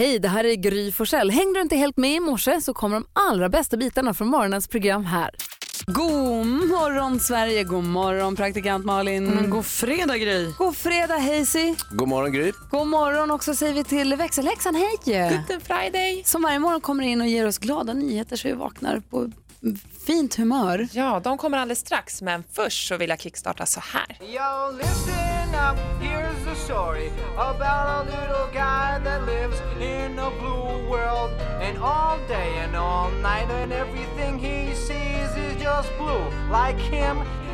Hej, det här är Gry Forssell. Hängde du inte helt med i morse så kommer de allra bästa bitarna från morgonens program här. God morgon Sverige, god morgon praktikant Malin. Men god fredag Gry. God fredag Hazy. God morgon Gry. God morgon också säger vi till växelhäxan, hej! Good Friday. Som varje morgon kommer in och ger oss glada nyheter så vi vaknar på fint humör. Ja, de kommer alldeles strax, men först så vill jag kickstarta så här. Yo, listen up, here's the story about a little guy that lives in a blue world. And all day and all night, and everything he sees is just blue. Like him,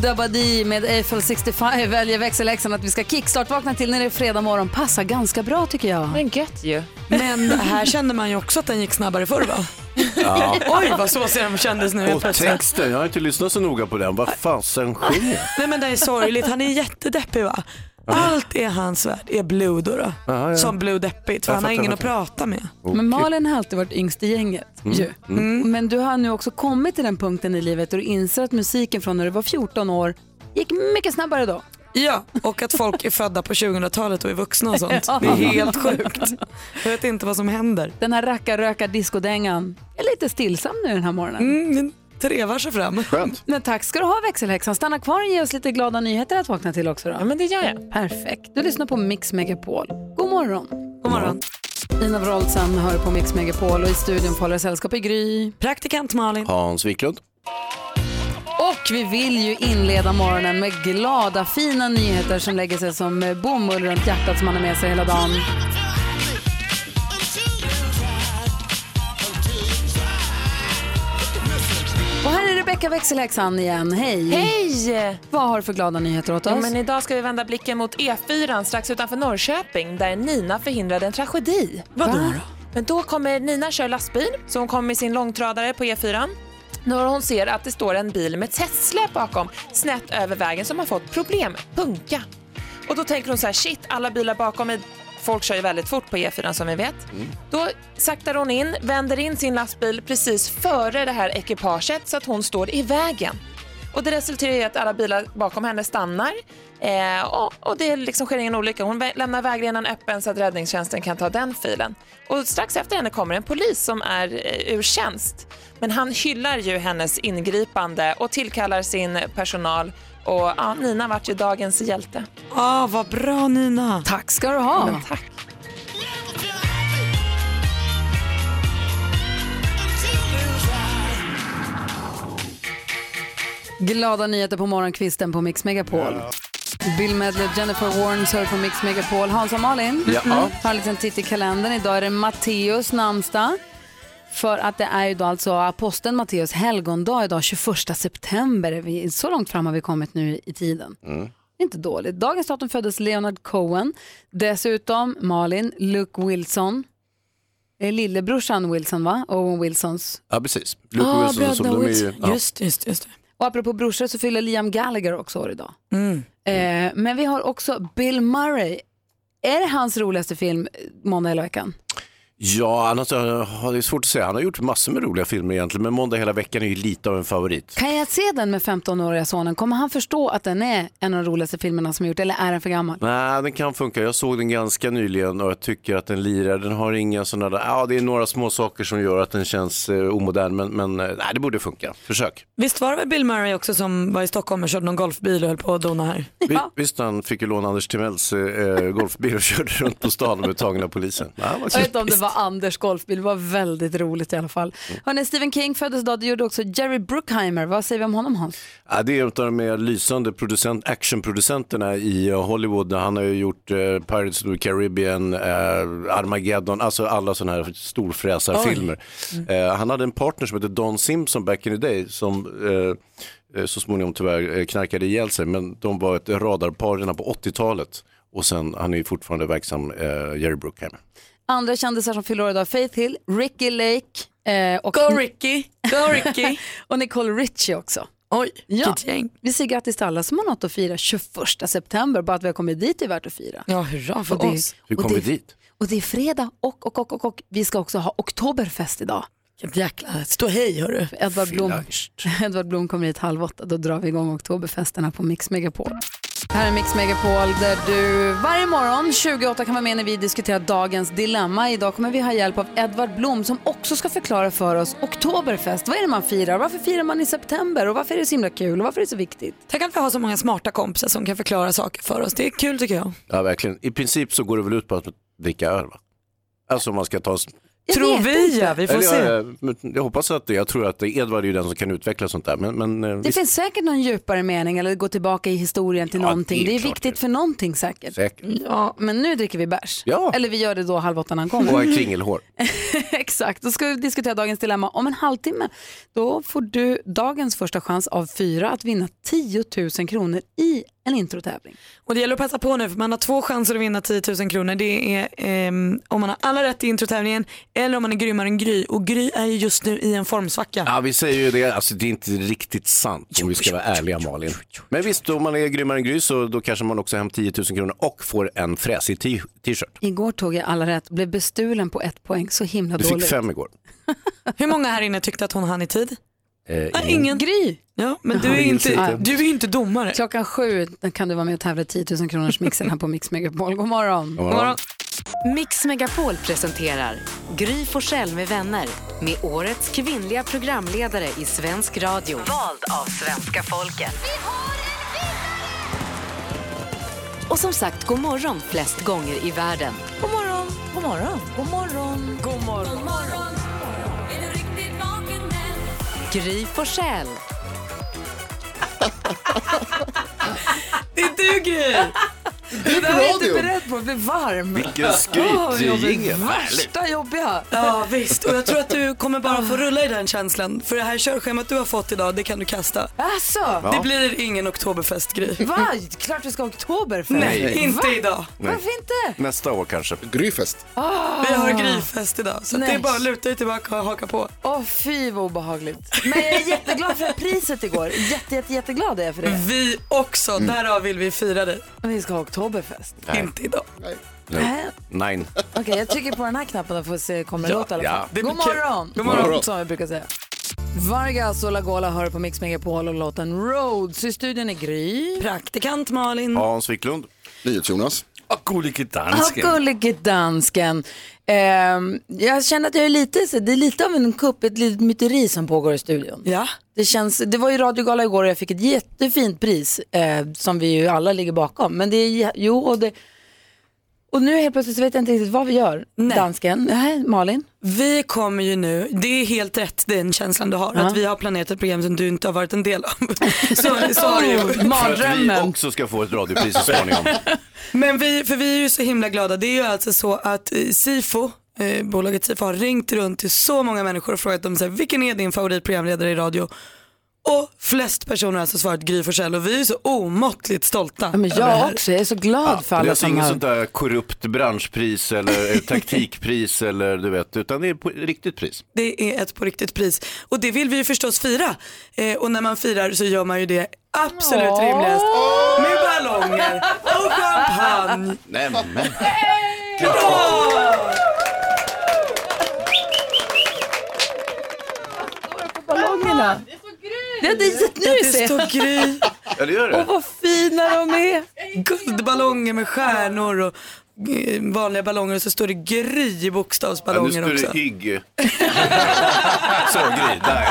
die. Blue Dabadi med Eiffel 65 väljer växelhäxan att vi ska kickstart-vakna till när det är fredag morgon. Passar ganska bra tycker jag. Men gött ju. Men här kände man ju också att den gick snabbare förr va? Ja. Oj vad såsig den kändes nu Och texten, jag har inte lyssnat så noga på den. Vad fasen sjunger Nej men det är sorgligt, han är jättedeppig va? Allt är hans värld är Blue då. då. Jaha, ja. Som Blue deppigt för Jag han har ingen att prata med. Men Malin har alltid varit yngst i gänget. Ju. Men du har nu också kommit till den punkten i livet där du inser att musiken från när du var 14 år gick mycket snabbare då. Ja, och att folk är födda på 2000-talet och är vuxna och sånt. Det är helt sjukt. Jag vet inte vad som händer. Den här racka-röka-diskodängan är lite stillsam nu den här morgonen. Mm, trevar sig fram. Skönt. Men tack ska du ha växelhäxan. Stanna kvar och ge oss lite glada nyheter att vakna till också då. Ja, men det gör jag. Perfekt. Du lyssnar på Mix Megapol. God morgon. God morgon. Ina Wroldsen hör på Mix Megapol och i studion får hålla sällskap i Gry. Praktikant Malin. Hans Wiklund. Och vi vill ju inleda morgonen med glada, fina nyheter som lägger sig som bomull runt hjärtat som man har med sig hela dagen. Rebecka växelhäxan igen. Hej! Hej! Vad har du för glada nyheter åt Ja, oss? men idag ska vi vända blicken mot E4 strax utanför Norrköping där Nina förhindrade en tragedi. Vadå Va? då? Men då kommer Nina köra lastbil, så hon kommer med sin långtradare på E4. När hon ser att det står en bil med testsläp bakom snett över vägen som har fått problem, punka. Och då tänker hon så här, shit, alla bilar bakom mig, folk kör ju väldigt fort på E4 som vi vet. Då saktar hon in, vänder in sin lastbil precis före det här ekipaget så att hon står i vägen. Och det resulterar i att alla bilar bakom henne stannar eh, och, och det liksom sker ingen olycka. Hon lämnar vägrenen öppen så att räddningstjänsten kan ta den filen. Och strax efter henne kommer en polis som är eh, ur tjänst. Men han hyllar ju hennes ingripande och tillkallar sin personal och ja, Nina vart ju dagens hjälte. Ah, vad bra Nina. Tack ska du ha. Men tack. Glada nyheter på morgonkvisten på Mix Megapol. Bill Medley Jennifer Warnes hör på Mix Megapol. Hans och Malin, Ja. mm. tar en liten titt i kalendern. Idag är det Matteus namnsdag. För att det är ju då alltså aposteln Matteus helgondag idag, 21 september. Är vi- Så långt fram har vi kommit nu i tiden. Inte dåligt. Dagens datum föddes Leonard Cohen. Dessutom Malin, Luke Wilson. Eh, Lillebrorsan Wilson va? Owen Wilsons. Ja, precis. Luke Ah, Wilson, som de är ju, ja. Just, just, just. det. Och apropå brorsor så fyller Liam Gallagher också år idag. Mm. Eh, men vi har också Bill Murray. Är det hans roligaste film måndag hela veckan? Ja, annars, ja, det är svårt att säga. Han har gjort massor med roliga filmer egentligen, men Måndag hela veckan är ju lite av en favorit. Kan jag se den med 15-åriga sonen? Kommer han förstå att den är en av de roligaste filmerna som gjort eller är den för gammal? Nej, den kan funka. Jag såg den ganska nyligen och jag tycker att den lirar. Den har inga sådana där, ja det är några små saker som gör att den känns eh, omodern, men, men eh, nej, det borde funka. Försök. Visst var det väl Bill Murray också som var i Stockholm och körde någon golfbil och höll på att dona här? Vi, visst, han fick ju låna Anders Timells eh, golfbil och körde runt på stan och blev tagen av polisen. Ja, var Anders golfbil. Det var väldigt roligt i alla fall. Hörrni, Stephen King föddes idag. Det gjorde också Jerry Bruckheimer. Vad säger vi om honom Hans? Ja, det är en av de mer lysande producent, actionproducenterna i eh, Hollywood. Han har ju gjort eh, Pirates of the Caribbean, eh, Armageddon, alltså alla sådana här storfräsarfilmer. Eh, han hade en partner som hette Don Simpson back in the day som eh, eh, så småningom tyvärr knarkade ihjäl sig. Men de var ett radarpar redan på 80-talet. Och sen, han är fortfarande verksam, eh, Jerry Bruckheimer. Andra kändisar som fyller år idag, Faith Hill, Ricky Lake eh, och, Go Ricky, go Ricky. och Nicole Richie också. Oj, Ja. gäng. Vi säger grattis till alla som har något att fira 21 september. Bara att vi har kommit dit är värt att fira. Ja, hurra för Och det- oss. Hur kom vi det- dit? Och det är fredag och, och, och, och, och vi ska också ha Oktoberfest idag. Vilket jäkla stå hej hörru. Edvard Blom, Edvard Blom kommer hit halv åtta. Då drar vi igång Oktoberfesterna på Mix Megapol. Här är Mix Megapol där du varje morgon 28 kan vara med när vi diskuterar dagens dilemma. Idag kommer vi ha hjälp av Edvard Blom som också ska förklara för oss Oktoberfest. Vad är det man firar? Varför firar man i september? Och varför är det så himla kul? Och varför är det så viktigt? Tänk att vi har så många smarta kompisar som kan förklara saker för oss. Det är kul tycker jag. Ja, verkligen. I princip så går det väl ut på att dricka öl, va? Alltså om man ska ta... Jag Tror vi ja, vi får Eller, se. ja, men jag hoppas att det, jag tror att Edvard är den som kan utveckla sånt där. Men, men eh, Det visst, finns säkert någon djupare mening eller gå tillbaka i historien till Ja, någonting. det är Det är viktigt det. för någonting säkert. säkert. Ja, men nu dricker vi bärs. Ja. Eller vi gör det då halv åtta när han kommer. Och har kringelhår. Exakt, då ska vi diskutera dagens dilemma om en halvtimme. Då får du dagens första chans av fyra att vinna 10 000 kronor i en introtävling. Och det gäller att passa på nu för man har två chanser att vinna 10 000 kronor. Det är ehm, om man har alla rätt i introtävlingen eller om man är grymmare än Gry. Och Gry är ju just nu i en formsvacka. Ja, vi säger ju det, alltså det är inte riktigt sant om vi ska vara ärliga Malin. Men visst, om man är grymmare än Gry så då kanske man också hem 10 000 kronor och får en fräsig t-shirt. Igår tog jag alla rätt, blev bestulen på ett poäng, så himla Du fick dåligt. fem igår. Hur många här inne tyckte att hon hann i tid? Eh, ingen. Gry, Ja, men du är, Ingen inte, sitter. du är inte domare. klockan sju kan du vara med och tävla i 10 000 kronors mixen här på Mix Megapol. God morgon. God morgon. Mix Megapol presenterar Gry Forssell med vänner med årets kvinnliga programledare i svensk radio. Vald av svenska folket. Och som sagt, god morgon flest gånger i världen. God morgon, god morgon, god morgon, god morgon. Gry Forssell. Det är du Gry! Det där är jag inte beredd på, det blir varm. Vilken skrytjingel. Härligt. Värsta jobbiga. Ja visst, och jag tror att du kommer bara få rulla i den känslan. För det här körschemat du har fått idag, det kan du kasta. Alltså, Det blir ingen oktoberfest Gry. va? Klart vi ska ha Oktoberfest. Nej, inte Va? idag. Varför inte? Nästa år kanske. Gryfest. Vi har gryfest idag så att det är Nej. bara att luta dig tillbaka och haka på. Åh fy vad obehagligt. Men jag är jätteglad för det här priset igår. Jätte, jätte, jätteglad är jag för det. Vi också, därav vill vi fira dig. Vi ska ha Oktoberfest. Inte idag. Nej. Nine. Okej, jag trycker på den här knappen och får se kommer det låta i alla fall. ja. Det God morgon. God morgon. Som jag brukar säga. Vargas och Lagola hör på Mix Megapol och låten Roads. I studion är Gry. Praktikant Malin. Hans Wiklund. NyhetsJonas. Och gullige Ja, gullige dansken. Ehm, jag känner att jag är lite, så- det är lite av en kupp, ett litet myteri som pågår i studion. Ja, Det, känns, det var ju radiogala igår och jag fick ett jättefint pris eh, som vi ju alla ligger bakom. Men det är, jo och det, och nu helt plötsligt så vet jag inte riktigt vad vi gör. Nej. Dansken, nej, Malin. vi kommer ju nu, det är helt rätt den känslan du har, att vi har planerat ett program som du inte har varit en del av. så, så har ju. För att vi Mardrömmen. också ska få ett radiopris så småningom. Men vi, för vi är ju så himla glada, det är ju alltså så att eh, Sifo, eh, bolaget Sifo har ringt runt till så många människor och frågat dem så här, vilken är din favoritprogramledare i radio? Och flest personer har alltså svarat Gry Forssell och vi är så omåttligt stolta. Ja, men jag också, jag är så glad för Det är alla alltså som inget har... sånt där korrupt branschpris eller taktikpris eller du vet, utan det är på riktigt pris. Det är ett på riktigt pris och det vill vi ju förstås fira. Eh, och när man firar så gör man ju det absolut Åh! rimligast med ballonger och champagne. Nej, men. ballongerna. Det, det, nu Det står Gry, Ja, det gör det. vad fina de är. guldballonger med stjärnor och eh, vanliga ballonger och så står det Gry i Ja, nu bokstavsballonger står också. det hygg. Så, Gry, där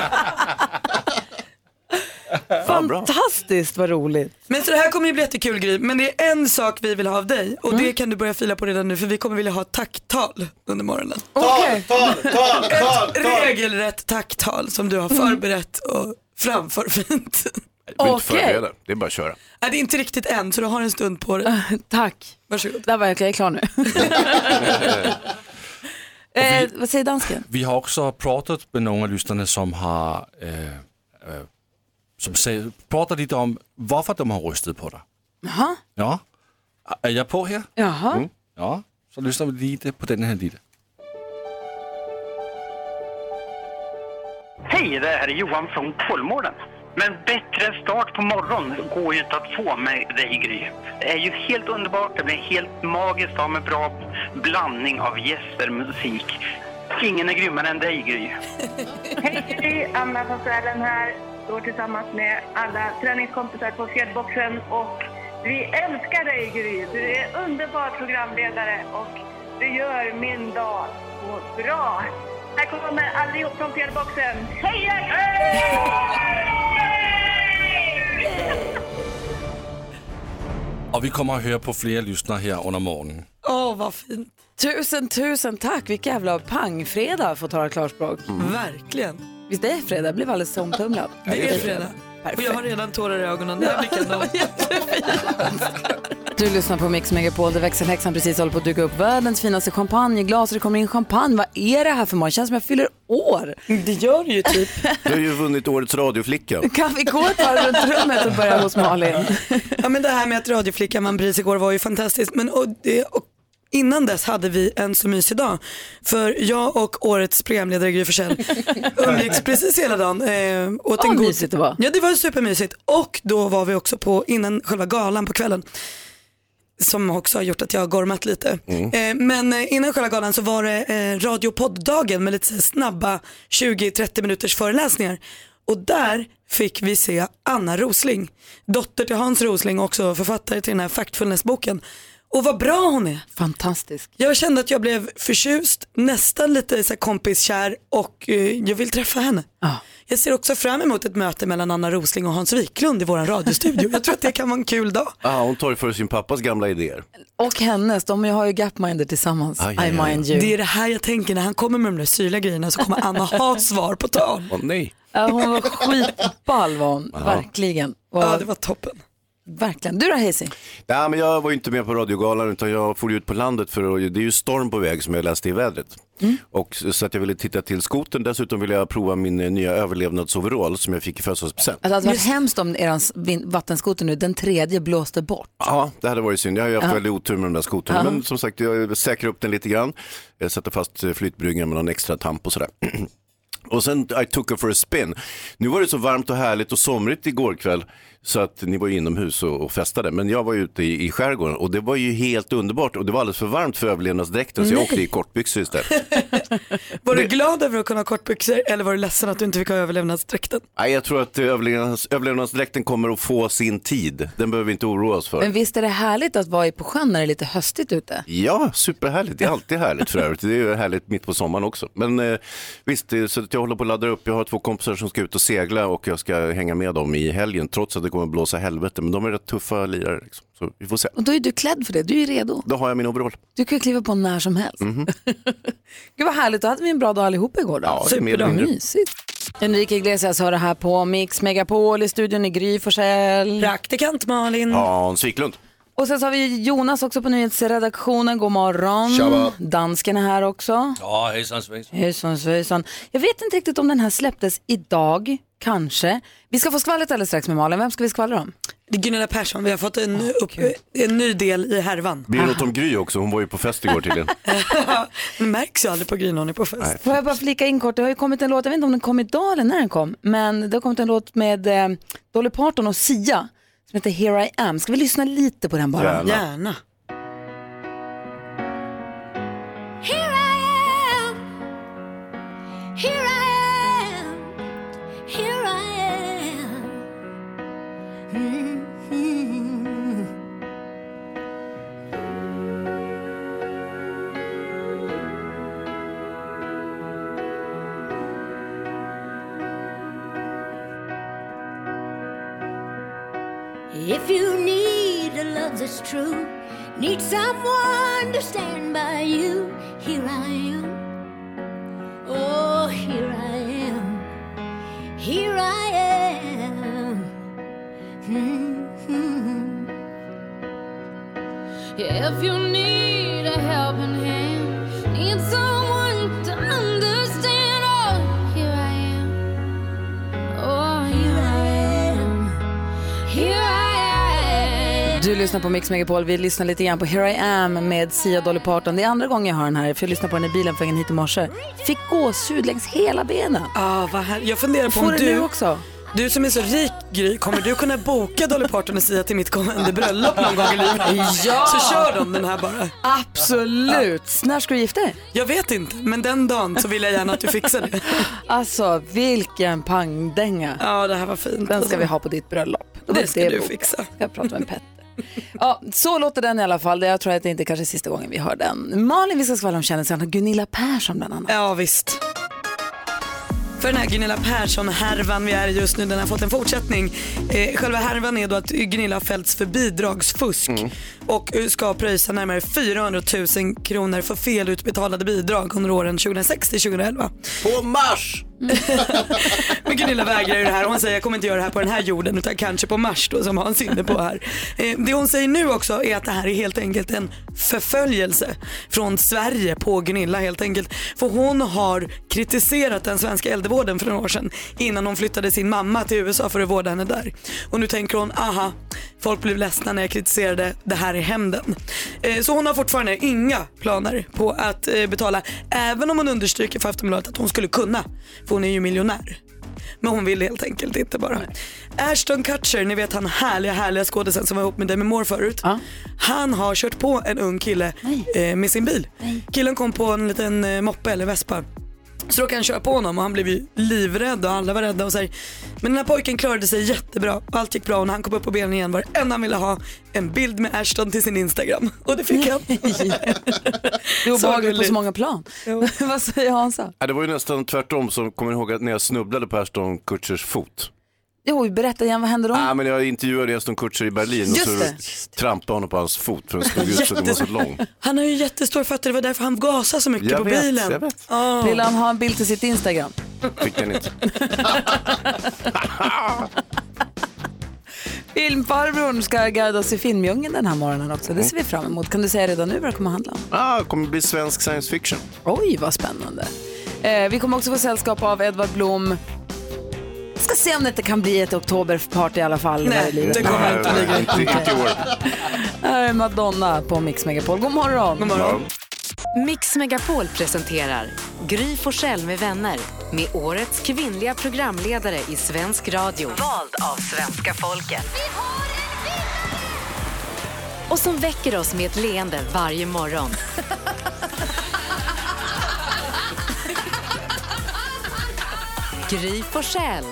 ja. Fantastiskt vad roligt. Men så det här kommer ju bli jättekul Gry, men det är en sak vi vill ha av dig och det kan du börja fila på redan nu för vi kommer vilja ha tacktal under morgonen. Okej. Tal, tal, tal, Ett regelrätt tacktal som du har förberett och framför fint. Du behöver inte Okej. förbereda, det är bara att köra. Nej, det är inte riktigt än så du har en stund på dig. Tack. Varsågod. Där var jag, jag är klar nu. eh, vad säger dansken? Vi har också pratat med några av lyssnarna som har äh, äh, som säger, pratat lite om varför de har röstat på dig. Jaha. Ja, är jag på här? Jaha. Ja, så lyssnar vi lite på den här lite. Hej, det här är Johan från Kolmården. Men bättre start på morgonen går ju inte att få med dig Gry. Det är ju helt underbart, det blir helt magiskt av med bra blandning av gäster, musik. Ingen är grymmare än dig Gry. Hej, Gry, Anna från Sälen här. Står tillsammans med alla träningskompisar på fjällboxen och vi älskar dig Gry. Du är underbar programledare och du gör min dag så bra. Här kommer allihop från fjällboxen. Heja Och vi kommer att höra på fler lyssnare här under morgonen. Åh vad fint. Tusen, tusen tack. Vilken jävla pangfredag för att tala klarspråk. Verkligen. Visst det är fredag? Jag blev alldeles omtumlad. Det är fredag. Och jag har redan tårar i ögonen. Det här blir kanon. Du lyssnar på Mix Megapol där växelhäxan precis håller på att duka upp världens finaste champagneglas och det kommer in champagne. Vad är det här för morgon? Det känns som jag fyller år. Det gör det ju typ. Du har ju vunnit årets radioflicka. Kan vi gå ett varv runt rummet och börja hos Malin? Ja men det här med att radioflickan vann pris igår var ju fantastiskt. Men och det, och innan dess hade vi en så mysig dag. För jag och årets programledare Gry Forssell umgicks precis hela dagen. Eh, åt en god... mysigt det var. Ja det var supermysigt. Och då var vi också på, innan själva galan på kvällen. Som också har gjort att jag har gormat lite. Eh, men eh, innan själva galan så var det eh, radio och podddagen med lite snabba 20-30 minuters föreläsningar. Och där fick vi se Anna Rosling, dotter till Hans Rosling och också författare till den här Factfulness-boken. Och vad bra hon är. Fantastisk. Jag kände att jag blev förtjust, nästan lite så här kompiskär och eh, jag vill träffa henne. Ja. Jag ser också fram emot ett möte mellan Anna Rosling och Hans Wiklund i vår radiostudio. Jag tror att det kan vara en kul dag. Ah, hon tar ju för sin pappas gamla idéer. Och hennes, de har ju Gapminder tillsammans. Aj, I mind you. Det är det här jag tänker när han kommer med de där syrliga grejerna så kommer Anna ha svar på tal. Åh nej. Hon var skitball var hon, verkligen. Ja det var toppen. Verkligen. Du då Hayes? Nej, men jag var ju inte med på radiogalan utan jag for ut på landet för att, det är ju storm på väg som jag läste i vädret. Och så att jag ville titta till skoten. Dessutom ville jag prova min eh, nya överlevnadsoverall som jag fick i födelsedagspresent. Alltså, det hade varit hemskt om er vattenskoter nu, den tredje blåste bort. Ja, det hade varit synd. Jag har ju haft väldigt otur med de där skotrarna. Men som sagt, jag säkrar upp den lite grann. Jag sätter fast eh, flytbryggan med någon extra tamp och sådär. Och sen I took her for a spin. Nu var det så varmt och härligt och somrigt igår kväll så att ni var inomhus och, och festade. Men jag var ute i, i skärgården och det var ju helt underbart och det var alldeles för varmt för överlevnadsdräkten så jag åkte i kortbyxor istället. Var du glad över att kunna ha kortbyxor eller var du ledsen att du inte fick ha överlevnadsdräkten? Nej, jag tror att överlevnads, överlevnadsdräkten kommer att få sin tid. Den behöver vi inte oroa oss för. Men visst är det härligt att vara på sjön när det är lite höstigt ute? Ja, superhärligt. Det är alltid härligt för övrigt. Det är ju härligt mitt på sommaren också. Men eh, visst, eh, så att jag håller på att ladda upp. Jag har två kompisar som ska ut och segla och jag ska hänga med dem i helgen trots att det kommer att blåsa helvete. Men de är rätt tuffa lirare. Liksom. Så vi får se. Och då är du klädd för det, du är redo. Då har jag min overall. Du kan kliva på när som helst. Gud vad härligt, då hade vi en bra dag allihop igår då. Ja, mindre. Mysigt. Enrique Iglesias hör det här på Mix Megapol i studion i Gry Forssell. Praktikant Malin. Hans Wiklund. Och sen så har vi Jonas också på nyhetsredaktionen. God morgon. Tjaba. Dansken är här också. Ja, hejsan svejsan. Hejsan svejsan. Jag vet inte riktigt om den här släpptes idag, kanske. Vi ska få skvallret alldeles strax med Malin. Vem ska vi skvallra om? Det är Gunilla Persson, vi har fått en, upp, en ny del i härvan. Blir det något om Gry också? Hon var ju på fest igår tydligen. Det märks ju aldrig på Gry när hon är på fest. Får jag bara flika in kort, det har ju kommit en låt, jag vet inte om den kom idag eller när den kom, men det har kommit en låt med eh, Dolly Parton och Sia som heter Here I am. Ska vi lyssna lite på den bara? Gärna. Gärna. If you need a love that's true, need someone to stand by you, here I am. På Mix Megapol. Vi lyssnar lite grann på Here I Am med Sia Dolly Parton. Det är andra gången jag har den här, för jag lyssnade på den i bilen på vägen hit i morse. Fick gåshud längs hela benen. Ah, vad här. Jag funderar på Får om du du, nu också? du som är så rik Gry, kommer du kunna boka Dolly Parton och Sia till mitt kommande bröllop någon gång i livet? Ja! Så kör de den här bara. Absolut. När ska du gifta dig? Jag vet inte, men den dagen så vill jag gärna att du fixar det. Alltså, vilken pangdänga. Ja, det här var fint. Den ska vi ha på ditt bröllop. Det ska är du bokat. fixa. Jag pratar med Petter. Ja, så låter den i alla fall. Jag tror att det inte kanske är sista gången vi hör den. Malin, vi ska skvallra om kändisarna. Gunilla Persson bland annat. Ja, visst. För den här Gunilla Persson-härvan vi är i just nu, den har fått en fortsättning. Eh, själva härvan är då att Gunilla har fällts för bidragsfusk och eh, ska pröjsa närmare 400 000 kronor för felutbetalade bidrag under åren 2006 till 2011. På Mars! Mm. Men Gunilla vägrar ju det här. Hon säger jag kommer inte göra det här på den här jorden utan kanske på Mars då som Hans är inne på här. Eh, det hon säger nu också är att det här är helt enkelt en förföljelse från Sverige på Gunilla helt enkelt. För hon har kritiserat den svenska äldrevården för några år sedan innan hon flyttade sin mamma till USA för att vårda henne där. Och nu tänker hon, aha, folk blev ledsna när jag kritiserade det här i hämnden. Eh, så hon har fortfarande inga planer på att eh, betala, även om hon understryker för Aftonbladet att hon skulle kunna, för hon är ju miljonär. Men hon vill helt enkelt inte bara. Ashton Kutcher, ni vet han härliga härliga skådisen som var ihop med Demi Moore förut. Han har kört på en ung kille eh, med sin bil. Killen kom på en liten eh, moppe eller vespa. Så då kan han köra på honom och han blev ju livrädd och alla var rädda och så här. Men den här pojken klarade sig jättebra. Allt gick bra och när han kom upp på benen igen var det enda han ville ha en bild med Ashton till sin Instagram. Och det fick han. Det är Så obehagligt på så många plan. Vad säger Hansa? Ja, det var ju nästan tvärtom, som kommer ihåg att när jag snubblade på Ashton Kutchers fot. Jo, berätta igen, vad hände då? Ah, men jag intervjuade Aston Kutcher i Berlin och så trampade honom på hans fot för den stod ut så den var så lång. Han har ju jättestora fötter, det var därför han gasade så mycket Jag på vet, bilen. jag vet. Ja. Vill han ha en bild till sitt Instagram? Fick den inte. Filmfarbrorn ska guida oss i filmdjungeln den här morgonen också. Det ser vi fram emot. Kan du säga redan nu vad det kommer att handla om? Ah, det kommer bli svensk science fiction. Oj, vad spännande. Eh, vi kommer också få sällskap av Edvard Blom. Ska se om det inte kan bli ett oktoberparty i alla fall. Nej, det kommer inte bli år. Här är Madonna på Mix Megapol. God morgon. God morgon. Mix Megapol presenterar Gry Forssell med vänner med årets kvinnliga programledare i svensk radio. Vald av svenska folket. Och som väcker oss med ett leende varje morgon. Gry Forssell.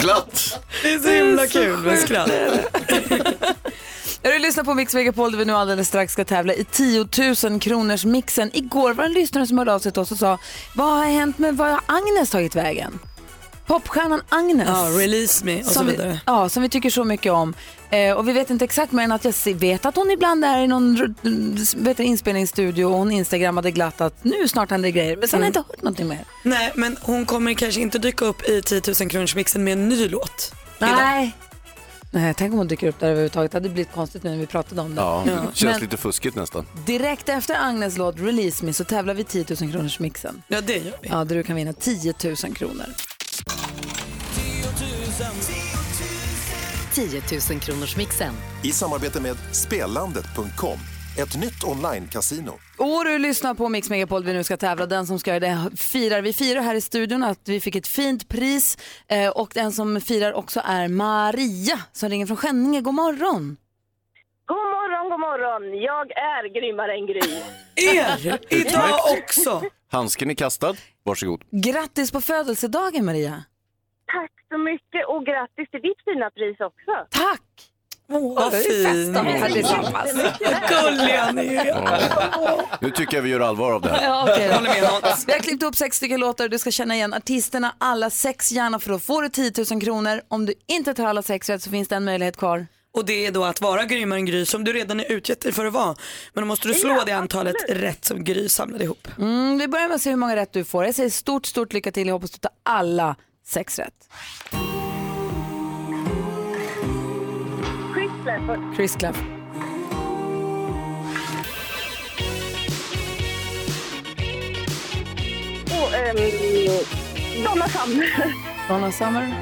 Glatt. Det är så himla kul med skratt. Du lyssnar på Mix Megapol där vi nu alldeles strax ska tävla i 10 000 kronors mixen. Igår var det en lyssnare som hörde av sig till oss och sa, vad har hänt med vad har Agnes tagit vägen? Popstjärnan Agnes. Ja, release me och så som vi, vidare. ja, som vi tycker så mycket om. Eh, och vi vet inte exakt mer än att jag vet att hon ibland är i någon vet inspelningsstudio och hon instagrammade glatt att nu snart händer det grejer. Men sen har jag inte hört någonting mer. Nej, men hon kommer kanske inte dyka upp i 10 000 kronors mixen med en ny låt. idag. Nej. Nej, tänk om hon dyker upp där överhuvudtaget. Det hade blivit konstigt nu när vi pratade om det. Ja, känns Men- lite fuskigt nästan. Direkt efter Agnes låt Release Me så tävlar vi 10 000 kronors mixen. Ja, det gör vi. Ja, där du kan vinna 10 000 kronor. 10 000 kronors mixen. I samarbete med Spelandet.com, ett nytt online-casino. Och du lyssnar på Mix Megapol, vi nu ska tävla. Den som ska göra det firar. Vi firar här i studion att vi fick ett fint pris eh, och den som firar också är Maria som ringer från Skänninge. God morgon! God morgon, god morgon. Jag är grymmare än Gry. Er, idag också. Handsken är kastad, varsågod. Grattis på födelsedagen Maria! Tack så mycket och grattis till ditt fina pris också. Tack! Åh, vad fin. Gulliga ni är. Nu tycker jag vi gör allvar av det här. Ja, då. Hans. Vi har klippt upp sex stycken låtar och du ska känna igen artisterna, alla sex gärna för då får du 10 000 kronor. Om du inte tar alla sex rätt så finns det en möjlighet kvar. Och det är då att vara grymmare än Gry som du redan är utgett dig för att vara. Men då måste du slå det antalet rätt som Gry samlade ihop. Mm, vi börjar med att se hur många rätt du får. Jag säger stort, stort lycka till. Jag hoppas du tar alla sex rätt. Chris Clafford. Chris Claff. Och ehm, Donna Summer. Donna Summer.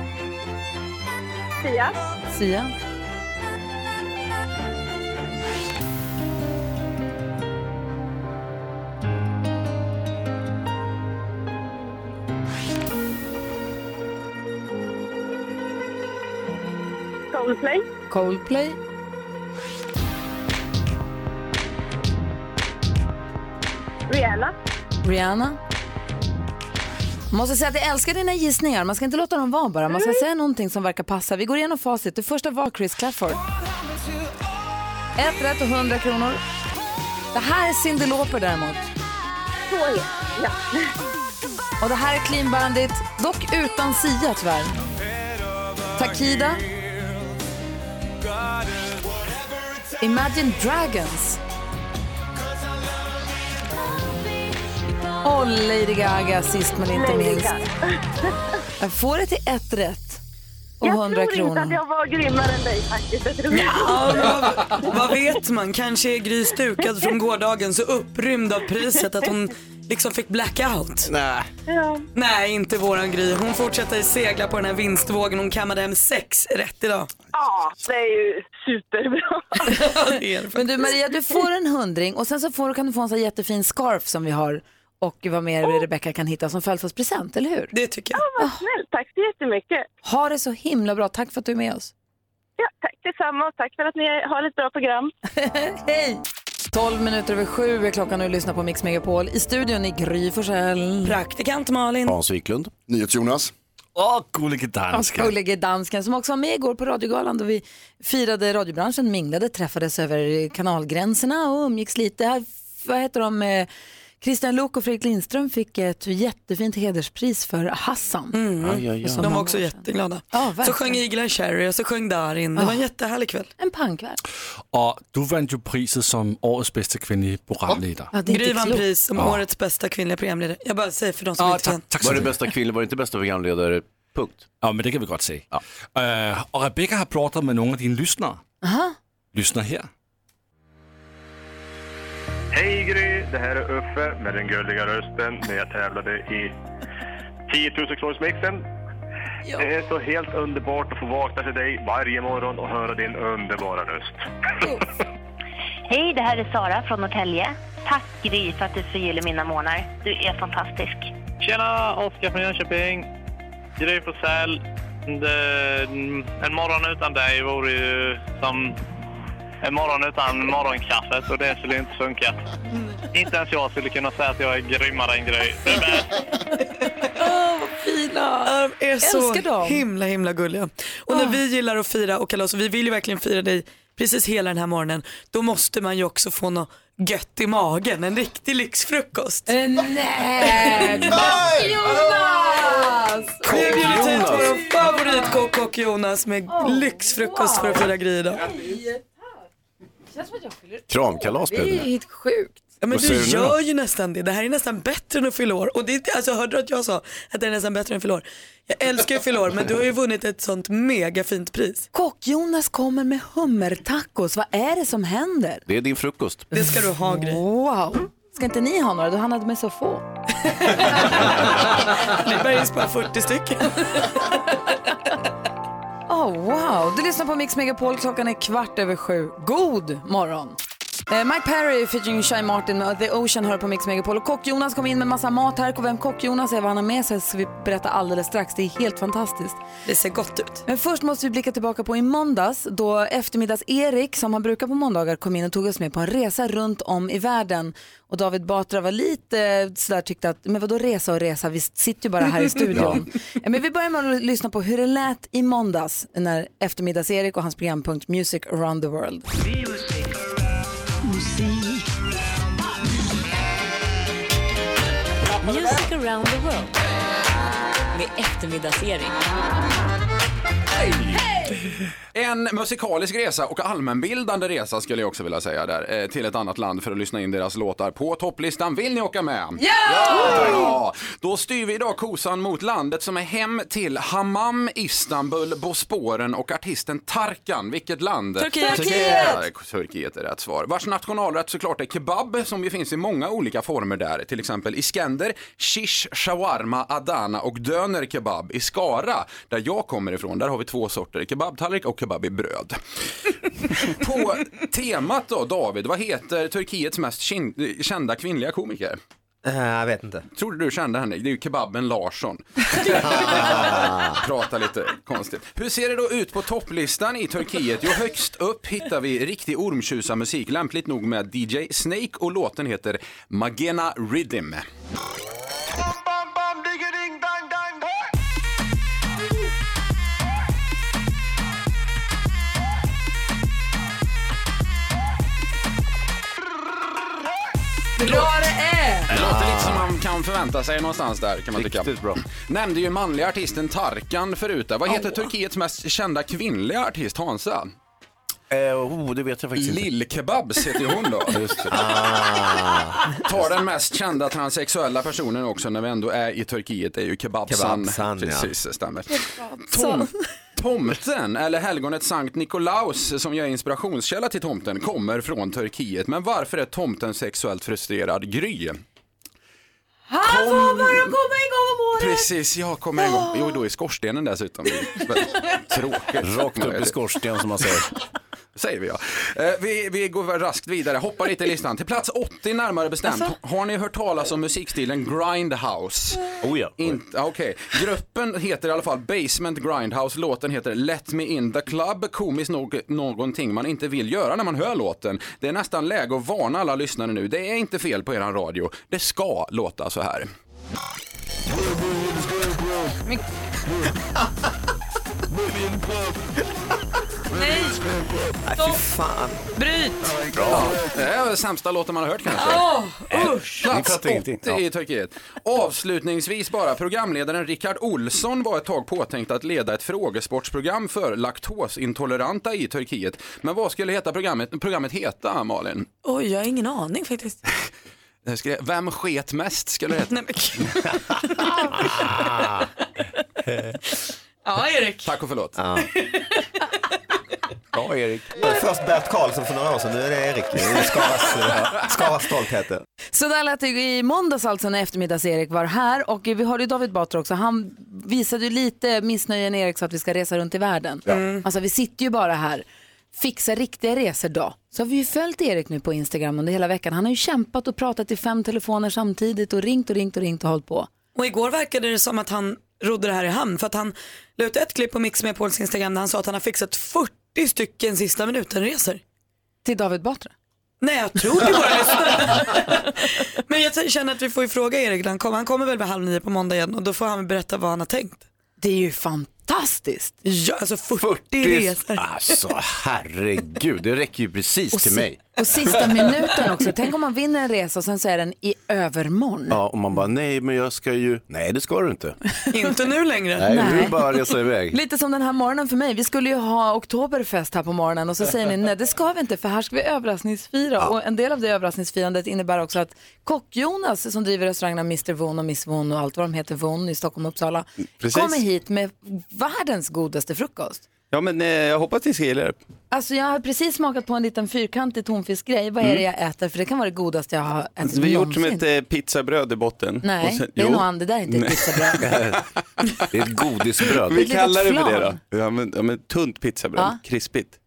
Sia. Sia. Coldplay. Coldplay. Rihanna. Rihanna. Måste säga att jag älskar dina gissningar. Man ska inte låta dem vara bara. Man ska säga någonting som verkar passa. Vi går igenom facit. Det första var Chris Clafford. Ett rätt och 100 kronor. Det här är Cyndi Lauper däremot. Så är det. Ja. Och det här är Clean Bandit, dock utan Sia tyvärr. Takida. Imagine Dragons. Och Lady Gaga sist men inte Lady minst. Jag får det till ett rätt och Jag 100 tror inte kronor. att jag var grymmare än dig faktiskt. Jag tror Ja, vad, vad vet man? Kanske är Gry stukad från gårdagen så upprymd av priset att hon liksom fick blackout. Nej. Ja. Nej, inte våran Gry. Hon fortsätter segla på den här vinstvågen. Hon kammade hem sex rätt idag. ja, det är ju superbra. Det är det Men du Maria, du får en hundring och sen så får, kan du få en sån här jättefin scarf som vi har och vad mer Rebecca kan hitta som födelsedagspresent, eller hur? Det tycker jag. Vad snällt. Tack så jättemycket. Ha det så himla bra. Tack för att du är med oss. Ja, tack detsamma och tack för att ni har ett bra program. Hej! 12 minuter över sju är klockan och du lyssnar på Mix Megapol. I studion i Gry Forssell. Praktikant Malin. Hans Wiklund. NyhetsJonas. Åh, gullige Och dansken. gullige dansken som också var med igår på radiogalan då vi firade radiobranschen, minglade, träffades över kanalgränserna och umgicks lite. Här, vad heter de? Christian Luuk och Fredrik Lindström fick ett jättefint hederspris för Hassan. Mm. Aj, aj, aj. De var också jätteglada. Ja, så sjöng Eagle Cherry och så sjöng Darin. Det var en jättehärlig kväll. En pangkväll. Och du vann ju priset som årets bästa kvinnliga programledare. Ja, det är Gry vann pris som årets bästa kvinnliga programledare. Jag bara säger för de som Ja, inte tack Var det bästa kvinnliga, var det inte bästa programledare? Punkt. Ja, men det kan vi gott säga. Eh, och Rebecca har pratat med några av dina lyssnare. Lyssna här. Hej Gry, det här är Uffe med den gulliga rösten när jag tävlade i 10 000 kronorsmixen. Det är så helt underbart att få vakna till dig varje morgon och höra din underbara röst. Hej, det här är Sara från Norrtälje. Tack Gry för att du förgyller mina morgnar. Du är fantastisk. Tjena, Oskar från Jönköping. Gry Forssell. En morgon utan dig vore ju som en morgon utan morgonkaffet och det skulle inte funka. Inte ens jag skulle kunna säga att jag är grymmare än Gry. Du är bäst. Åh, vad fina. Ja, De är så Älskar dem. himla himla gulliga. Och när vi gillar att fira och kalas och vi vill ju verkligen fira dig precis hela den här morgonen. Då måste man ju också få något gött i magen, en riktig lyxfrukost. Eh, Nej! Jonas! Vi har bjudit hit vår favoritkock och Jonas med lyxfrukost för att fira Gry idag. Kramkalas Det blev är det. helt sjukt. Ja, men Vad säger du du nu gör då? ju nästan det. Det här är nästan bättre än att fylla år. Och det, är- alltså, hörde du att jag sa att det är nästan bättre än att fylla år? Jag älskar ju att fylla år men du har ju vunnit ett sånt mega fint pris. Kock-Jonas kommer med hummertacos. Vad är det som händer? Det är din frukost. Det ska du ha Gry. Wow. Ska inte ni ha några? Du handlade med så få. Lill-Bergs bara 40 stycken. Oh, wow. Du lyssnar på Mix Megapol. Klockan är kvart över sju. God morgon! Eh, Mike Perry featuring Shy Martin med The Ocean hör på Mix Megapol. Och Kock-Jonas kom in med massa mat här. Och vem Kock-Jonas är, vad han har med sig, ska vi berätta alldeles strax. Det är helt fantastiskt. Det ser gott ut. Men först måste vi blicka tillbaka på i måndags då eftermiddags-Erik, som han brukar på måndagar, kom in och tog oss med på en resa runt om i världen. Och David Batra var lite sådär tyckte att, men vadå resa och resa, vi sitter ju bara här i studion. ja. Men vi börjar med att lyssna på hur det lät i måndags när eftermiddags-Erik och hans programpunkt Music around the world. Music around the world. Med eftermiddags-Erik. En musikalisk resa och allmänbildande resa skulle jag också vilja säga där eh, till ett annat land för att lyssna in deras låtar på topplistan. Vill ni åka med? Ja! ja! Då styr vi idag kosan mot landet som är hem till Hammam, Istanbul, Bosporen och artisten Tarkan. Vilket land? Turkiet. Ja, Turkiet är rätt svar. Vars nationalrätt såklart är kebab som ju finns i många olika former där. Till exempel Iskender, shish, shawarma, adana och döner kebab. I Skara, där jag kommer ifrån, där har vi två sorter, kebabtallrik och kebab i bröd. På temat då, David, vad heter Turkiets mest kin- kända kvinnliga komiker? Eh, jag vet inte. Tror du du kände henne? Det är ju kebaben Larsson. Prata lite konstigt. Hur ser det då ut på topplistan i Turkiet? Jo, högst upp hittar vi riktig ormtjusarmusik, lämpligt nog med DJ Snake och låten heter Magena Rhythm. Bra det är! Det låter lite som man kan förvänta sig någonstans där kan man tycka. Riktigt bra. Nämnde ju manliga artisten Tarkan förut. där. Vad heter Turkiets mest kända kvinnliga artist Hansa? Eh, oh, det vet jag faktiskt inte. Lill-Kebabs heter ju hon då. Just det. Tar den mest kända transsexuella personen också när vi ändå är i Turkiet är ju Kebabsan. Kebabsan, ja. Precis, det stämmer. Tom, tomten, eller helgonet Sankt Nikolaus som jag är inspirationskälla till tomten, kommer från Turkiet. Men varför är tomten sexuellt frustrerad? Gry. Han får bara komma igång om året! Precis, jag kommer en gång. Jo, då i skorstenen dessutom. Tråkigt. Rakt upp i skorsten som man säger. Säger vi ja. Eh, vi, vi går raskt vidare, hoppar lite i listan. Till plats 80 närmare bestämt. Alltså? Har ni hört talas om musikstilen Grindhouse? Oh ja. Okej. Gruppen heter i alla fall Basement Grindhouse. Låten heter Let Me In The Club. Komiskt nog någonting man inte vill göra när man hör låten. Det är nästan läge att varna alla lyssnare nu. Det är inte fel på eran radio. Det ska låta så här. Nej! Nej, fy fan. Bryt! Bra. Det är den sämsta låten man har hört kanske. Åh, Eh, usch! Plats fattar ingenting. 80 i Turkiet. Avslutningsvis bara, programledaren Rickard Olsson var ett tag påtänkt att leda ett frågesportsprogram för laktosintoleranta i Turkiet. Men vad skulle heta programmet, programmet heta, Malin? Oj, jag har ingen aning faktiskt. Det skulle- Vem sket mest skulle det heta. Nej, men... ja, Erik. Tack och förlåt. Ja. Bra Erik. Först Bert Karlsson för några år sedan, nu är det Erik. Skaras, eh, Skaras stoltheter. Så där lät det i måndags alltså när eftermiddags-Erik var här och vi hörde ju David Batra också. Han visade ju lite missnöje när Erik sa att vi ska resa runt i världen. Alltså vi sitter ju bara här. Fixa riktiga resor då. Så har vi ju följt Erik nu på Instagram under hela veckan. Han har ju kämpat och pratat i fem telefoner samtidigt och ringt och ringt och ringt och hållit på. Och igår verkade det som att han rodde det här i hamn för att han la ut ett klipp på Mix med Pauls Instagram där han sa att han har fixat 40 stycken sista minuten-resor. Till David Batra? Nej, jag tror det bara lyssnare. Men jag känner att vi får ju fråga Erik han kommer. Han kommer väl vid halv nio på måndag igen och då får han berätta vad han har tänkt. Det är ju fantastiskt. Ja, alltså 40, resor. Alltså herregud, det räcker ju precis till si- mig. Och sista minuten också. Tänk om man vinner en resa och sen så är den i övermorgon. Ja, och man bara nej men jag ska ju, nej det ska du inte. Inte nu längre. Nej, nu är Nej. det bara att resa iväg. Lite som den här morgonen för mig. Vi skulle ju ha oktoberfest här på morgonen och så säger ni nej det ska vi inte för här ska vi överraskningsfira. Och en del av det överraskningsfirandet innebär också att Kock-Jonas som driver restaurangerna Mr Von och Miss Von och allt vad de heter Von i Stockholm och Uppsala Precis. kommer hit med världens godaste frukost. Ja, men eh, jag hoppas ni ska gilla det. Alltså jag har precis smakat på en liten fyrkantig tonfiskgrej. Vad är Mm. det jag äter? För det kan vara det godaste jag har ätit Alltså, vi har gjort som någonsin. ett eh, pizzabröd i botten. Nej, Och sen- det är Jo. nog an, det där är inte ett pizzabröd. Det är ett godisbröd. Vi Ett kallar det litet för det flan. då. Ja, men, ja, men tunt pizzabröd, Ja. krispigt.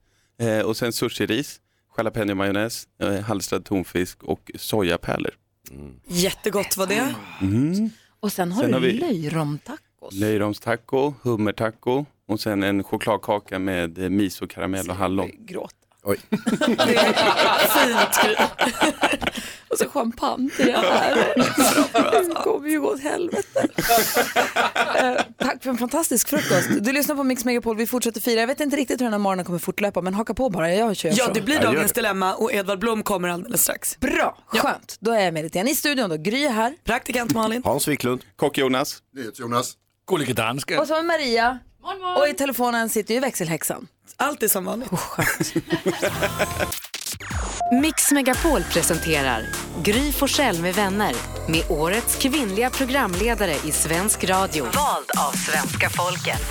Eh, och sen sushiris, jalapeno-majonnäs, eh, halstrad tonfisk och sojapärlor. Jättegott var det. Mm. Och sen har Sen du har vi- löjromtaco. Löjromstaco, hummertaco och sen en chokladkaka med eh, miso, karamell och hallon. Gråt. Oj. Fint. Och så champagne till det här. Det kommer ju gå åt helvete. Eh, tack för en fantastisk frukost. Du lyssnar på Mix Megapol, vi fortsätter fira. Jag vet inte riktigt hur den här morgonen kommer fortlöpa, men haka på bara. Jag kör Ja, det blir dagens dilemma och Edvard Blom kommer alldeles strax. Bra, skönt. Då är jag med lite igen. I studion då, Gry är här. Praktikant Malin. Hans Wiklund. Kock Jonas. Jonas. Gullige danska. Och så har vi Maria. Och i telefonen sitter ju växelhäxan. Allt är som vanligt. Mix Megapol presenterar Gry Forssell med vänner med årets kvinnliga programledare i svensk radio. Vald av svenska folket.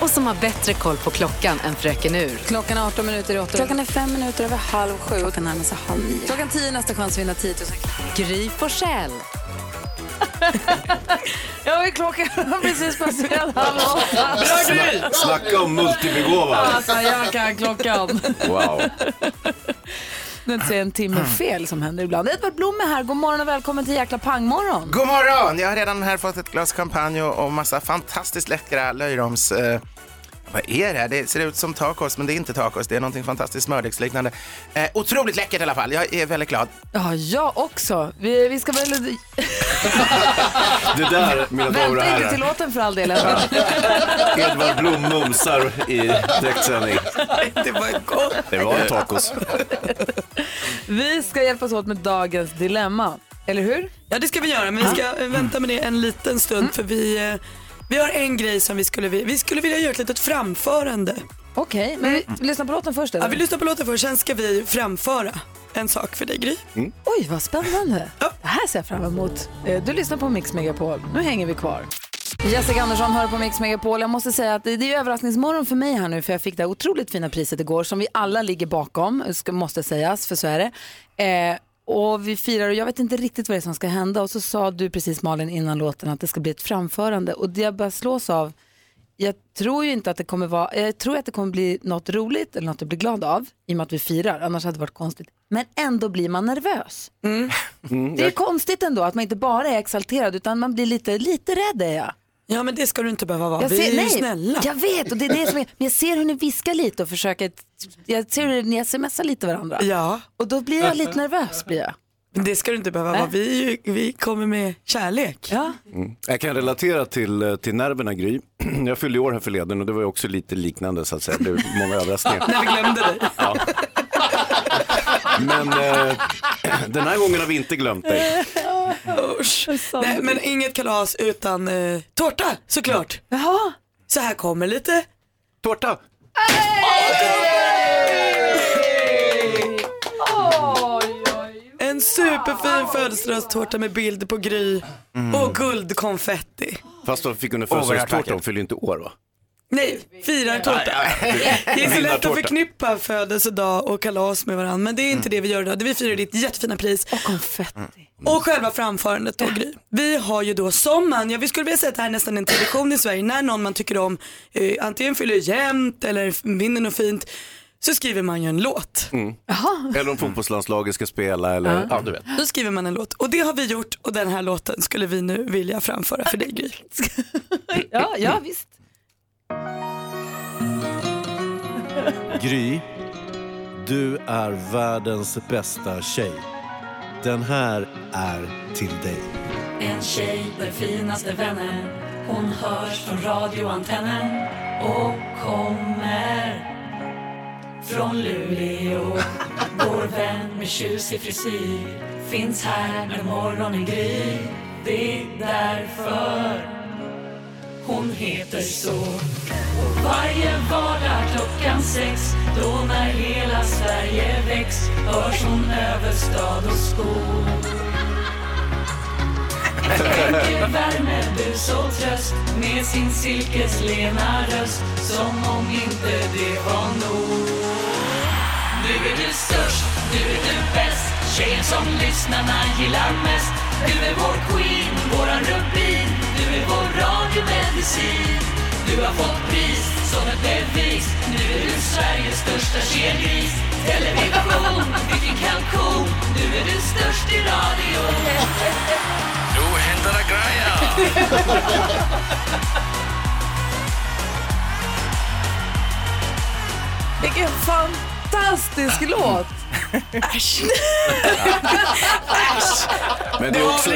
Och som har bättre koll på klockan än Fröken Ur. Klockan är 18 minuter i 8. Klockan är fem minuter över halv sju. Klockan närmar sig halv nio. Klockan 10 nästa chans att vinna 10 000 Gry Forssell. Ja, vi klockan har precis passerat halv åtta. Snacka om multibegåvad. Alltså, jag kan klockan. Wow. Det är en timme fel som händer ibland. Edvard Blom är här. God morgon och välkommen till Jäkla pangmorgon. God morgon! Jag har redan här fått ett glas champagne och och massa fantastiskt läckra löjroms... Eh, vad är det här? Det ser ut som tacos, men det är inte tacos. Det är någonting fantastiskt smördegsliknande. Eh, otroligt läckert i alla fall. Jag är väldigt glad. Ja, jag också. Vi, vi ska väl... Det där, mina damer och Vänta inte till herrar. låten för all del. Edvard. Edvard Blom mumsar i direktsändning. Det var gott. Det var en tacos. Vi ska hjälpas åt med dagens dilemma. Eller hur? Ja, det ska vi göra, men vi ska eh, vänta med det en liten stund för vi, eh, vi har en grej som vi skulle, vi, vi skulle vilja göra ett litet framförande. Okej, men vi lyssnar på låten först. Ja, Eller? vi lyssnar på låten först, sen ska vi framföra en sak för dig Gry. Oj, vad spännande. Det här ser jag fram emot. Eh, Du lyssnar på Mix Megapol. Nu hänger vi kvar. Jessica Andersson hör på Mix Megapol. Jag måste säga att det det är överraskningsmorgon för mig här nu för jag fick det här otroligt fina priset igår som vi alla ligger bakom, ska, måste sägas, för så är det. Eh, och vi firar och jag vet inte riktigt vad det är som ska hända och så sa du precis Malin innan låten att det ska bli ett framförande och det jag bara slås av jag tror ju inte att det kommer vara, jag tror att det kommer bli något roligt eller något att bli glad av i och med att vi firar, annars hade det varit konstigt. Men ändå blir man nervös. Mm, Det är jag, konstigt ändå att man inte bara är exalterad utan man blir lite, lite rädd är jag. Ja men det ska du inte behöva vara, Jag vi är ju nej, snälla. Jag vet och det är det som är, men jag ser hur ni viskar lite och försöker, jag ser hur ni smsar lite varandra. Ja. Och då blir jag lite nervös blir jag. Men det ska du inte behöva vara, vi, ju, vi kommer med kärlek. Ja. mm. jag kan relatera till, eh, till nerverna Gry. Jag fyllde år här förleden och det var ju också lite liknande så att säga. Det blev många överraskningar. När vi glömde dig. Ja. Men eh, den här gången har vi inte glömt dig. Usch. Nej, men inget kalas utan eh, tårta såklart. Jaha. Så här kommer lite Tårta! En superfin födelsedagstårta med bild på Gry och guldkonfetti. Fast då fick hon en födelsedagstårta, hon fyller ju inte år va? Nej, firartårta. Det är så lätt att förknippa födelsedag och kalas med varandra men det är inte det vi gör idag. Det Vi firar ditt jättefina pris. Och konfetti. Och själva framförandet då Gry. Vi har ju då som man, ja, vi skulle vilja säga att det här är nästan en tradition i Sverige, när någon man tycker om eh, antingen fyller jämnt eller vinner något fint så skriver man ju en låt. Mm. Eller om fotbollslandslaget ska spela eller, ja du vet. Då skriver man en låt och det har vi gjort och den här låten skulle vi nu vilja framföra för dig Gry. Ja, ja visst. Gry, du är världens bästa tjej. Den här är till dig. En tjej, den finaste vännen Hon hörs från radioantennen och kommer från Luleå Vår vän med tjusig frisyr finns här när morgonen gryr Det är därför hon heter så Och varje vardag klockan sex Då när hela Sverige väcks Hörs hon över stad och skog Skänker värme, bus och tröst med sin silkeslena röst som om inte det var nog. Nu är du störst, nu är du bäst, tjejen som lyssnarna gillar mest. Du är vår queen, våran rubin, du är vår radiomedicin. Du har fått pris som ett bevis Nu är du Sveriges största kelgris Television, vilken kalkon Nu är du störst i radio Nu händer det grejer! Vilken fantastisk låt! Äsch! Äsch! Men det är, också,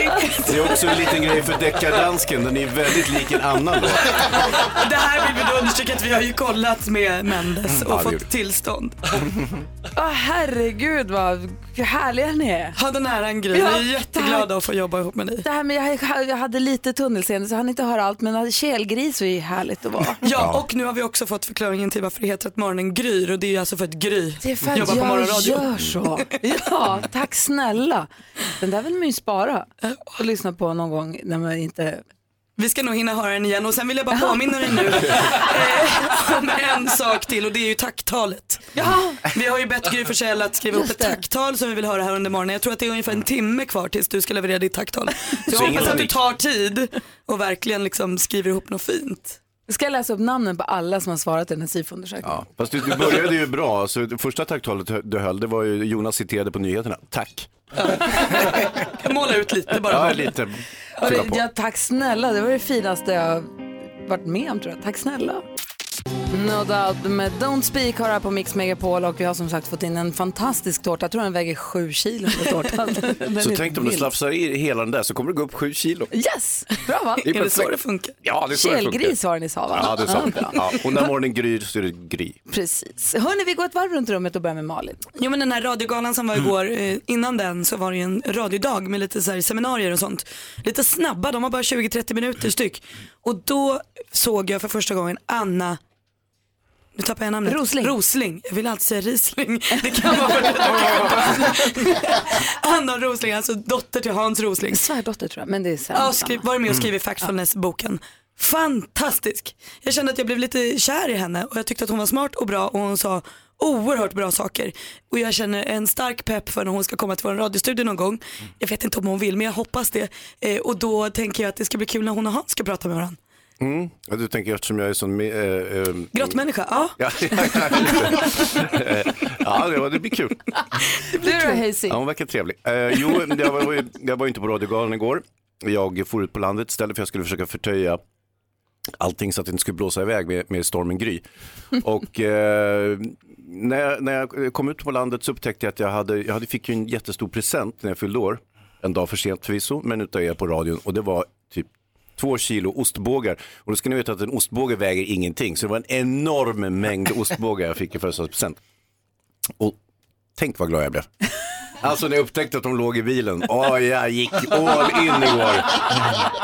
det är också en liten grej för deckardansken, den är väldigt lik en annan låt. Det här vill vi då understryka att vi har ju kollat med Mendes och Ja, fått tillstånd. Åh herregud vad härliga ni är. Ha den äran Gry, vi är jätteglada att få jobba ihop med dig. Det här med, jag, jag hade lite tunnelseende så hann inte höra allt men kelgris var ju härligt att vara. Ja, och nu har vi också fått förklaringen till varför det heter att morgonen gryr och det är ju alltså för att Gry Det är för att jobbar på jag morgonradio. gör så. Ja, tack snälla. Den där vill man ju spara och lyssna på någon gång när man inte... Vi ska nog hinna höra den igen och sen vill jag bara påminna dig nu eh, om en sak till och det är ju tacktalet. Vi har ju bett Gry Forssell att skriva upp ett tacktal som vi vill höra här under morgonen. Jag tror att det är ungefär en timme kvar tills du ska leverera ditt tacktal. Så jag hoppas att du tar tid och verkligen liksom skriver ihop något fint. Ska jag läsa upp namnen på alla som har svarat i den här SIFO-undersökningen? Ja, fast du, du började ju bra. Alltså, det första tacktalet du höll, det var ju Jonas citerade på nyheterna. Tack. Måla ut lite bara. Ja, lite. Fylla på. Ja, tack snälla, det var det finaste jag varit med om tror jag. Tack snälla. No doubt med Don't Speak har här på Mix Megapol och vi har som sagt fått in en fantastisk tårta. Jag tror den väger sju kilo den tårtan. Den Så är tänk om du slafsar i hela den där så kommer det gå upp sju kilo. Yes, bra va? Det är perfekt. funkar? Ja, det är så det funkar. Var det ni sa va? Ja, det sa bra. Ja, och när morgonen gryr så är det gry. Precis. Hörni, vi går ett varv runt rummet och börjar med Malin. Jo men den här radiogalan som var igår, eh, innan den så var det ju en radiodag med lite så här seminarier och sånt. Lite snabba, de var bara 20-30 minuter styck. Och då såg jag för första gången Anna nu tappar jag namnet. Rosling. Rosling. Jag vill alltid säga Riesling. Det kan vara för att Anna Rosling, alltså dotter till Hans Rosling. Svärdotter tror jag, men det är Ja, skri- var med och skrev i Factfulness-boken. Fantastisk. Jag kände att jag blev lite kär i henne och jag tyckte att hon var smart och bra och hon sa oerhört bra saker. Och jag känner en stark pepp för när hon ska komma till vår radiostudio någon gång. Jag vet inte om hon vill men jag hoppas det. Eh, och då tänker jag att det ska bli kul när hon och Hans ska prata med varandra. Mm. Ja, du tänker eftersom jag är sån... Äh, äh, Grottmänniska, ja. Ja, ja, det, var- det blir kul. Du då Hayes? Ja, hon verkar trevlig. Eh, jo, jag var, ju- jag var inte på radiogalan igår. Jag for ut på landet istället för jag skulle försöka förtöja allting så att det inte skulle blåsa iväg med, med stormen Gry. Och eh, när, jag, när jag kom ut på landet så upptäckte jag att jag hade, jag hade fick ju en jättestor present när jag fyllde år. En dag för sent förvisso, men utav er på radion. Och det var två kilo ostbågar. Och då ska ni veta att en ostbåge väger ingenting. Så det var en enorm mängd ostbågar jag fick i födelsedagspresent. Och tänk vad glad jag blev. Alltså när jag upptäckte att de låg i bilen. Åh, jag gick all in igår.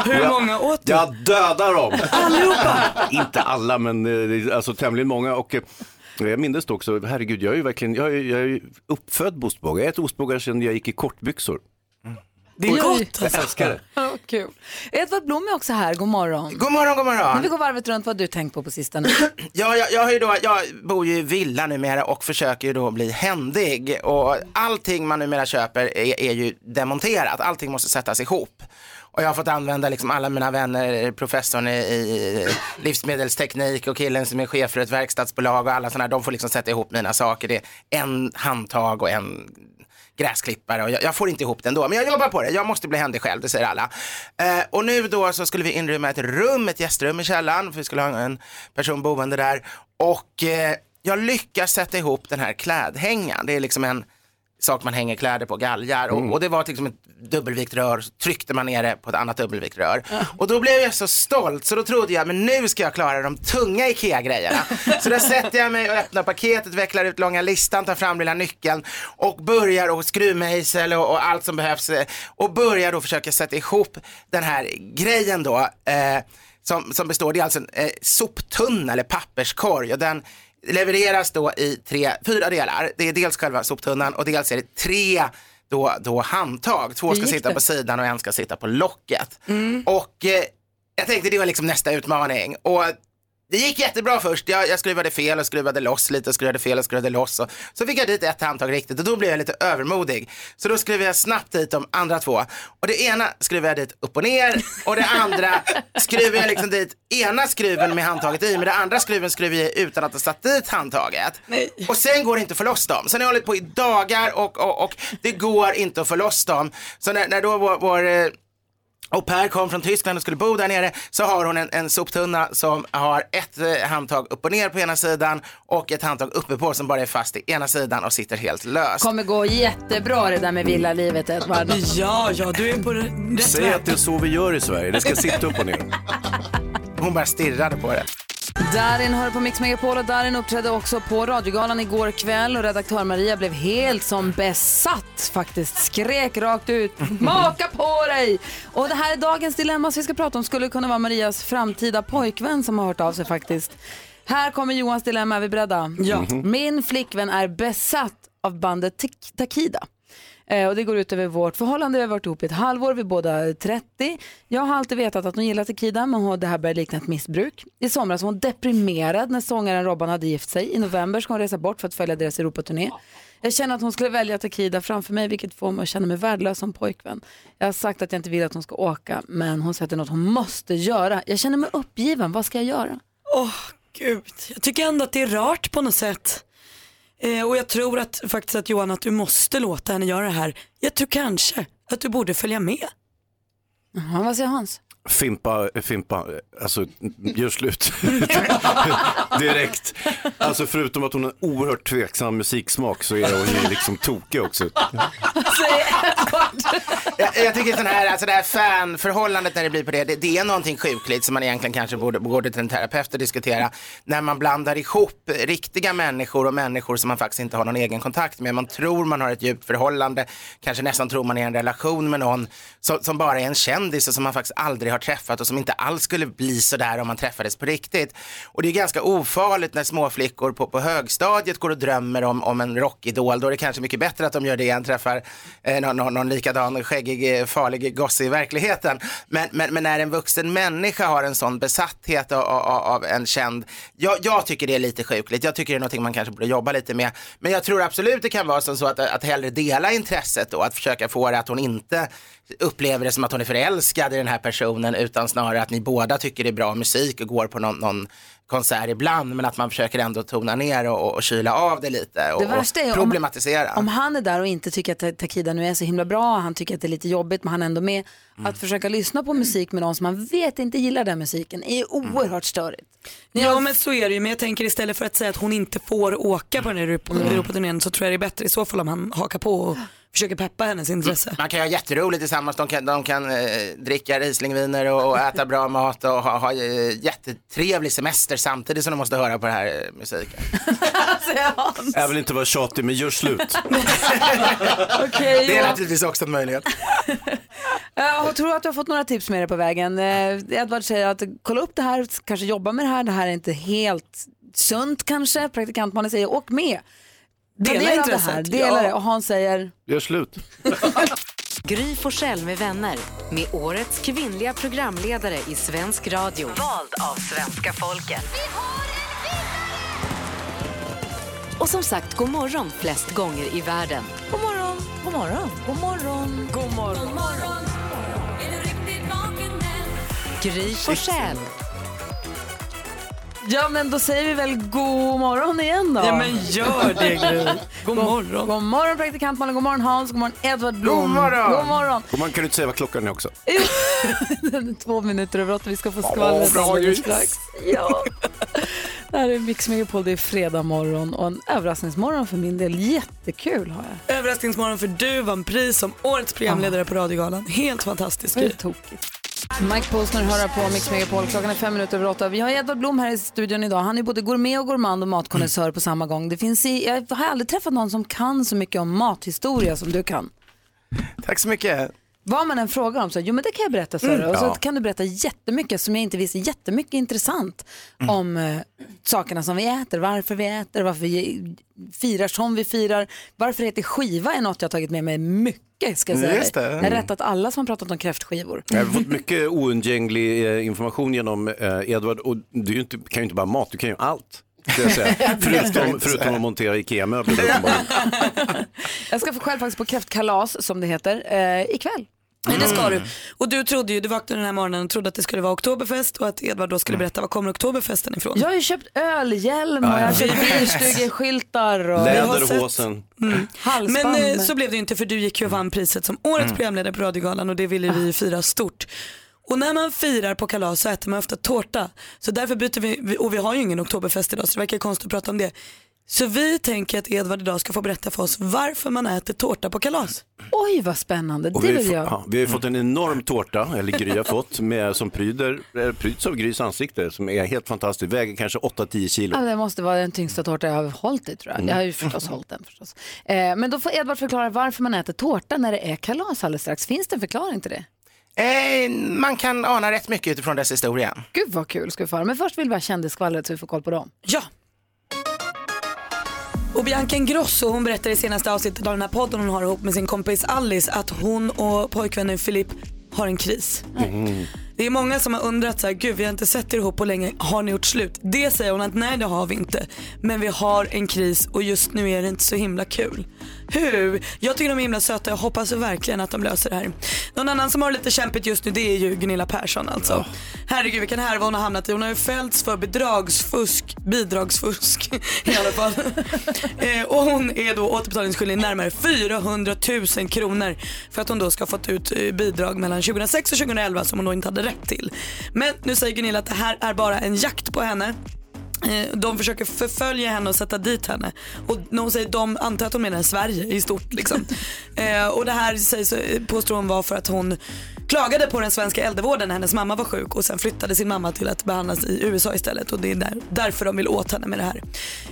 Hur Jag- många åt du? Jag dödar dem. Allihopa? Inte alla, men eh, alltså tämligen många. Och eh, jag minns det också, herregud, jag är ju verkligen, jag är, jag är uppfödd på ostbågar. Jag äter ostbågar sedan jag gick i kortbyxor. Det är gott. Jag älskar det. Ja, kul. Edvard Blom är också här, god morgon. God morgon, god morgon. Men vi går varvet runt, vad har du tänkt på på sistone? Ja, jag, jag, har ju då, jag bor ju i villa numera och försöker ju då bli händig. Och allting man numera köper är, är ju demonterat, allting måste sättas ihop. Och jag har fått använda liksom alla mina vänner, professorn i, i livsmedelsteknik och killen som är chef för ett verkstadsbolag och alla sådana, de får liksom sätta ihop mina saker. Det är en handtag och en gräsklippare och jag, jag får inte ihop det ändå. Men jag jobbar på det, jag måste bli händig själv, det säger alla. Eh, och nu då så skulle vi inrymma ett rum, ett gästrum i källaren, för vi skulle ha en person boende där. Och eh, jag lyckas sätta ihop den här klädhängan. Det är liksom en sak man hänger kläder på, galgar. Och, och det var liksom ett dubbelvikt rör, så tryckte man ner det på ett annat dubbelvikt rör. Och då blev jag så stolt så då trodde jag, men nu ska jag klara de tunga IKEA-grejerna. så då sätter jag mig och öppnar paketet, vecklar ut långa listan, tar fram lilla nyckeln och börjar och skruvmejsel och, och allt som behövs. eh, Och börjar då försöka sätta ihop den här grejen då. Eh, som, som består, det är alltså en eh, soptunna eller papperskorg och den levereras då i tre, fyra delar. Det är dels själva soptunnan och dels är det tre då, då handtag. Två ska sitta det? på sidan och en ska sitta på locket. Och eh, jag tänkte det var liksom nästa utmaning. Och det gick jättebra först. Jag, jag skruvade fel och skruvade loss lite och skruvade fel och skruvade loss. Och, så fick jag dit ett handtag riktigt och då blev jag lite övermodig. Så då skruvade jag snabbt dit de andra två. Och det ena skruvade jag dit upp och ner och det andra skruvade jag liksom dit ena skruven med handtaget i men det andra skruven skruvade jag utan att ha satt dit handtaget. Och sen går det inte att få loss dem. Sen har jag hållit på i dagar och, och, och det går inte att få loss dem. Så när, när då vår, vår eh, och Per kom från Tyskland och skulle bo där nere så har hon en, en soptunna som har ett eh, handtag upp och ner på ena sidan och ett handtag uppe på som bara är fast i ena sidan och sitter helt löst. Kommer gå jättebra det där med villalivet Edvard. Ja, ja, du är på rätt Säg att det är så vi gör i Sverige. Det ska sitta upp och ner. Hon bara stirrade på det. Darin hör på Mix Megapol och Darin uppträdde också på radiogalan igår kväll och redaktör Maria blev helt som besatt faktiskt. Skrek rakt ut, maka på dig! Och det här är dagens dilemma som vi ska prata om skulle kunna vara Marias framtida pojkvän som har hört av sig faktiskt. Här kommer Johans dilemma, är vi beredda? Ja. Min flickvän är besatt av bandet Takida. Eh, och det går ut över vårt förhållande. Vi har varit ihop i ett halvår, vi är båda 30. Jag har alltid vetat att hon gillar Takida, men hon, det här börjar likna ett missbruk. I somras var hon deprimerad när sångaren Robban hade gift sig. I november ska hon resa bort för att följa deras Europaturné. Jag känner att hon skulle välja Takida framför mig, vilket får mig att känna mig värdelös som pojkvän. Jag har sagt att jag inte vill att hon ska åka, men hon säger att det är något hon måste göra. Jag känner mig uppgiven, vad ska jag göra? Åh gud, jag tycker ändå att det är rart på något sätt. Eh, och jag tror att faktiskt att Johan att du måste låta henne göra det här. Jag tror kanske att du borde följa med. Jaha, vad säger Hans? Fimpa, Fimpa, alltså gör slut. Direkt. Alltså förutom att hon har en oerhört tveksam musiksmak så är hon ju liksom tokig också. Jag, jag tycker sån här, alltså det här fanförhållandet när det blir på det, det, det är någonting sjukligt som man egentligen kanske borde gå till en terapeut och diskutera. När man blandar ihop riktiga människor och människor som man faktiskt inte har någon egen kontakt med. Man tror man har ett djupt förhållande, kanske nästan tror man är i en relation med någon som, som bara är en kändis och som man faktiskt aldrig har träffat och som inte alls skulle bli sådär om man träffades på riktigt. Och det är ganska ofarligt när småflickor på, på högstadiet går och drömmer om, om en rockidol. Då är det kanske mycket bättre att de gör det än träffar eh, någon, någon, någon likadan skäggig, eh, farlig gosse i verkligheten. Men, men, men när en vuxen människa har en sån besatthet av, av, av en känd, jag, jag tycker det är lite sjukligt. Jag tycker det är någonting man kanske borde jobba lite med. Men jag tror absolut det kan vara som så att, att hellre dela intresset då, att försöka få det att hon inte upplever det som att hon är förälskad i den här personen utan snarare att ni båda tycker det är bra musik och går på någon, någon konsert ibland men att man försöker ändå tona ner och, och kyla av det lite och, Det värsta är och om- problematisera. Om han är där och inte tycker att Takida nu är så himla bra, han tycker att det är lite jobbigt men han är ändå med. Att försöka lyssna på musik med någon som man vet inte gillar den musiken är oerhört störigt. Ja men så är det ju, men jag tänker istället för att säga att hon inte får åka på den här Europa- Europaturnén så tror jag det är bättre i så fall om han hakar på och försöker peppa hennes intresse. Man kan ha jätteroligt tillsammans, de kan, de kan eh, dricka Rieslingviner och, och äta bra mat och ha, ha eh, jättetrevlig semester samtidigt som de måste höra på den här eh, musiken. Jag vill inte vara tjatig men gör slut. Okej, Det är naturligtvis också en möjlighet. Jag tror att du har fått några tips med dig på vägen. Eh, Edvard säger att kolla upp det här, kanske jobba med det här. Det här är inte helt sunt kanske. Praktikantmannen säger åk med. Ta Dela del av det här, dela ja. det. Och Hans säger Gör slut. Gry Forssell med vänner. Med årets kvinnliga programledare i svensk radio. Vald av svenska folket. Och som sagt, god morgon flest gånger i världen. God morgon, god morgon, god morgon, god morgon. God morgon. Är du riktigt vaken än? Gry Forssell. Ja men då säger vi väl god morgon igen då. Ja, men gör det, Gry. God morgon. God morgon praktikantmannen, god morgon Hans, god morgon Edvard Blom. God morgon. God morgon. Och man kan ju inte säga vad klockan är också. Två minuter över åtta, vi ska få skvallret bra, alldeles strax. Ja. Det här är Mix Megapol, det är fredag morgon och en överraskningsmorgon för min del. Jättekul har jag. Överraskningsmorgon för du vann pris som årets programledare på Radiogalan. Helt fantastiskt. Det är tokigt. Mike Posner hör på Mix Megapol. Klockan är fem minuter över åtta. Vi har Edvard Blom här i studion idag. Han är både gourmet och gourmand och matkonnässör på samma gång. Det finns i, jag har aldrig träffat någon som kan så mycket om mathistoria som du kan. Tack så mycket. Vad man än frågar om så, jo men det kan jag berätta för Mm. Och så Ja. kan du berätta jättemycket som jag inte visste, jättemycket intressant Mm. om eh, sakerna som vi äter, varför vi äter, varför vi firar som vi firar. Varför det heter skiva är något jag har tagit med mig mycket ska jag säga. Det. dig. Jag har rättat alla som har pratat om kräftskivor. Jag har fått mycket oundgänglig eh, information genom eh, Edvard och du kan ju inte bara mat, du kan ju allt. Ska Jag säga. förutom, förutom att montera IKEA-möbler. Jag ska få själv faktiskt på kräftkalas som det heter eh, ikväll. Nej, det ska du. Och du trodde ju, du vaknade den här morgonen och trodde att det skulle vara oktoberfest och att Edvard då skulle berätta var kommer oktoberfesten ifrån. Jag har ju köpt ölhjälm och Ja, jag har köpt bilstugeskyltar. Och... Läderhosen. Men Halsband. eh, så blev det ju inte för du gick ju och vann priset som årets Mm. programledare på Radiogalan och det ville vi fira stort. Och när man firar på kalas så äter man ofta tårta. Så därför byter vi, och vi har ju ingen oktoberfest idag så det verkar konstigt att prata om det. Så vi tänker att Edvard idag ska få berätta för oss varför man äter tårta på kalas. Oj vad spännande, Och det vi, har vill jag. ja, vi har ju fått en enorm tårta, eller Gry har fått, med, som pryder, eh, pryds av Grys ansikte, som är helt fantastisk, väger kanske 8-10 kilo. Ja, det måste vara den tyngsta tårta jag har hållit i tror jag. Mm. Jag har ju förstås hållit den förstås. Eh, men då får Edvard förklara varför man äter tårta när det är kalas alldeles strax. Finns det en förklaring till det? Eh, man kan ana rätt mycket utifrån dess historia. Gud vad kul ska vi få höra. Men först vill vi ha kändisskvallret så vi får koll på dem. Ja. Och Bianca Ingrosso hon berättar i senaste avsnittet av den här podden hon har ihop med sin kompis Alice att hon och pojkvännen Filip har en kris. Det är många som har undrat så här, gud vi har inte sett er ihop på länge, har ni gjort slut? Det säger hon att nej det har vi inte. Men vi har en kris och just nu är det inte så himla kul. Hur? Jag tycker de är himla söta, jag hoppas verkligen att de löser det här. Någon annan som har lite kämpigt just nu det är ju Gunilla Persson alltså. Herregud vilken härva hon har hamnat i. Hon har ju fällts för bedragsfusk, bidragsfusk i alla fall. eh, och hon är då återbetalningsskyldig närmare 400 000 kronor för att hon då ska ha fått ut eh, bidrag mellan 2006 och 2011 som hon då inte hade rätt till. Men nu säger Gunilla att det här är bara en jakt på henne. Eh, De försöker förfölja henne och sätta dit henne. Och när hon säger de antar att hon menar Sverige i stort. Liksom. eh, och det här sägs, eh, påstår hon var för att hon klagade på den svenska äldrevården när hennes mamma var sjuk och sen flyttade sin mamma till att behandlas i USA istället och det är där, därför de vill åt henne med det här.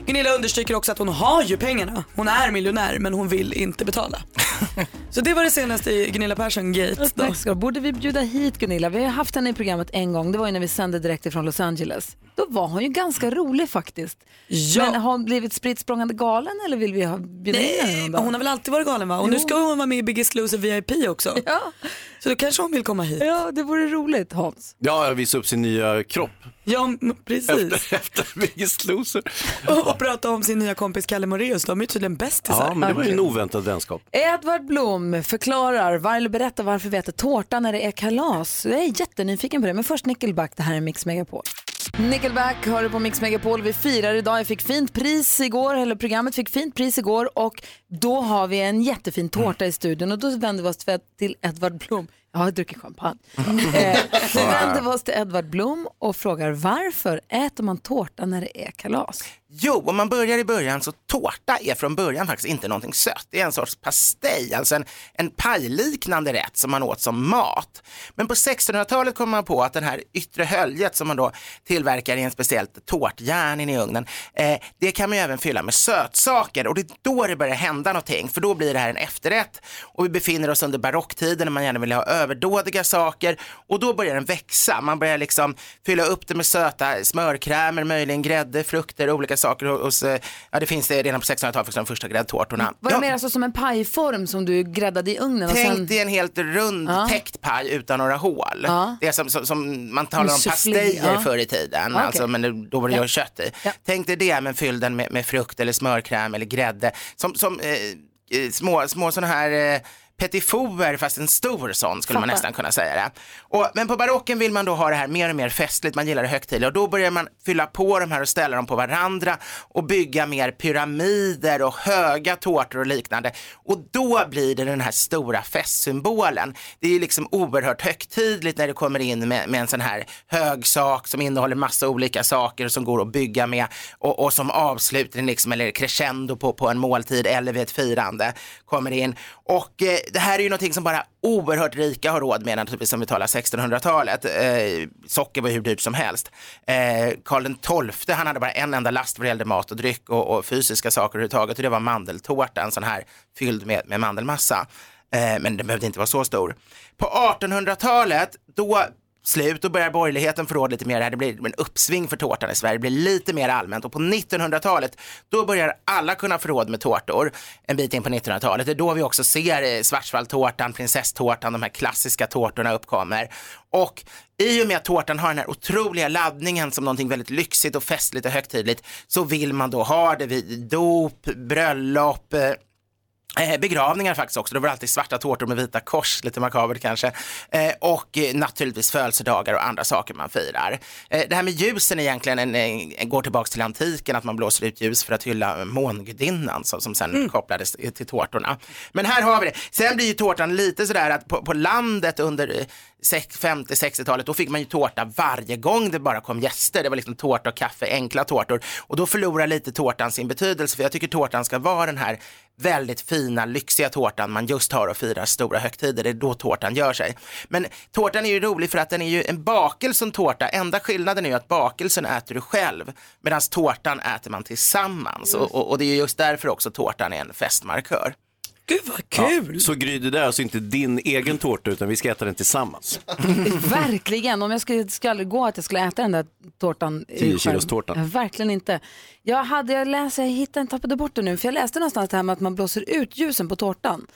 Gunilla understryker också att hon har ju pengarna. Hon är miljonär men hon vill inte betala. Så det var det senaste i Gunilla Persson-gate. då. Borde vi bjuda hit Gunilla? Vi har haft henne i programmet en gång. Det var ju när vi sände direkt ifrån Los Angeles. Då var hon ju ganska rolig faktiskt. Ja. Men har hon blivit spritt galen eller vill vi ha bjuda in henne hon har väl alltid varit galen va? Och nu Jo. ska hon vara med i Biggest Loser VIP också. Ja. Så då kanske hon vill komma hit. Ja, det vore roligt Hans. Ja, visa upp sin nya kropp. Ja, precis. Efter, efter Biggest Loser. Och, och prata om sin nya kompis Kalle Moraeus. De är tydligen bästisar. Ja, men det var ju en oväntad vänskap. Edvard Blom förklarar, var- eller berättar varför vi äter tårta när det är kalas. Jag är jättenyfiken på det, men först Nickelback, det här är Mix Megapol. Nickelback har du på Mix Megapol. Vi firar idag. Jag fick fint pris igår, eller programmet fick fint pris igår och då har vi en jättefin tårta i studion och då vänder vi oss till Edvard Blom. Jag har druckit champagne. eh, vi vänder vi oss till Edvard Blom och frågar varför äter man tårta när det är kalas? Jo, om man börjar i början så tårta är från början faktiskt inte någonting sött. Det är en sorts pastej, alltså en, en pajliknande rätt som man åt som mat. Men på 1600-talet kom man på att den här yttre höljet som man då tillverkar i en speciellt tårtjärn in i ugnen, eh, det kan man ju även fylla med sötsaker och det är då det börjar hända någonting för då blir det här en efterrätt och vi befinner oss under barocktiden när man gärna vill ha överdådiga saker och då börjar den växa. Man börjar liksom fylla upp det med söta smörkrämer, möjligen grädde, frukter, olika saker. Och, och så, ja, det finns det redan på 1600-talet, för de första gräddtårtorna. Var det Ja, mer alltså som en pajform som du gräddade i ugnen? Och Tänk sen... dig en helt rund Ja. täckt paj utan några hål. Ja. Det är som, som, som man talar om pastejer ja. förr i tiden, Okej. alltså, men då var det Ja. kött i. Tänk dig det, men fyll den med, med frukt eller smörkräm eller grädde. Som, som eh, eh, små, små sådana här eh, petifoer, fast en stor sån skulle man Fattar. nästan kunna säga det. Och, men på barocken vill man då ha det här mer och mer festligt, man gillar det högtidliga och då börjar man fylla på de här och ställa dem på varandra och bygga mer pyramider och höga tårtor och liknande. Och då blir det den här stora festsymbolen. Det är ju liksom oerhört högtidligt när det kommer in med, med en sån här hög sak som innehåller massa olika saker som går att bygga med och, och som avslutning liksom, eller crescendo på, på en måltid eller vid ett firande kommer in. Och eh, det här är ju någonting som bara oerhört rika har råd med naturligtvis som vi talar 1600-talet. Eh, socker var hur dyrt som helst. Eh, Karl XII han hade bara en enda last vad det gällde mat och dryck och, och fysiska saker överhuvudtaget och det var mandeltårta, en sån här fylld med, med mandelmassa. Eh, men den behövde inte vara så stor. På 1800-talet, då slut, då börjar borgerligheten få råd lite mer. här. Det blir en uppsving för tårtan i Sverige, det blir lite mer allmänt. Och på 1900-talet, då börjar alla kunna få råd med tårtor. En bit in på 1900-talet. Det är då vi också ser svartsvalltårtan, Schwarzwaldtårtan, prinsesstårtan, de här klassiska tårtorna uppkommer. Och i och med att tårtan har den här otroliga laddningen som någonting väldigt lyxigt och festligt och högtidligt så vill man då ha det vid dop, bröllop, eh, begravningar faktiskt också, då var det alltid svarta tårtor med vita kors, lite makabert kanske. Eh, och eh, naturligtvis födelsedagar och andra saker man firar. Eh, det här med ljusen egentligen en, en, går tillbaks till antiken, att man blåser ut ljus för att hylla mångudinnan som, som sen kopplades till tårtorna. Men här har vi det. Sen blir ju tårtan lite sådär att på, på landet under eh, sex- 50-60-talet, då fick man ju tårta varje gång det bara kom gäster. Det var liksom tårta och kaffe, enkla tårtor. Och då förlorar lite tårtan sin betydelse, för jag tycker tårtan ska vara den här väldigt fina, lyxiga tårtan man just har och firar stora högtider. Det är då tårtan gör sig. Men tårtan är ju rolig för att den är ju en bakelse som tårta. Enda skillnaden är ju att bakelsen äter du själv, medan tårtan äter man tillsammans. Och, och, och det är ju just därför också tårtan är en festmarkör. Gud vad Ja, så Gry, det där är alltså inte din egen tårta utan vi ska äta den tillsammans. Verkligen, om jag skulle, skulle gå att jag skulle äta den där tårtan. eh, 10 själv. kilos tårtan. Verkligen inte. Jag hade, jag läste, jag hittade, tappade bort det nu, för jag läste någonstans det här med att man blåser ut ljusen på tårtan.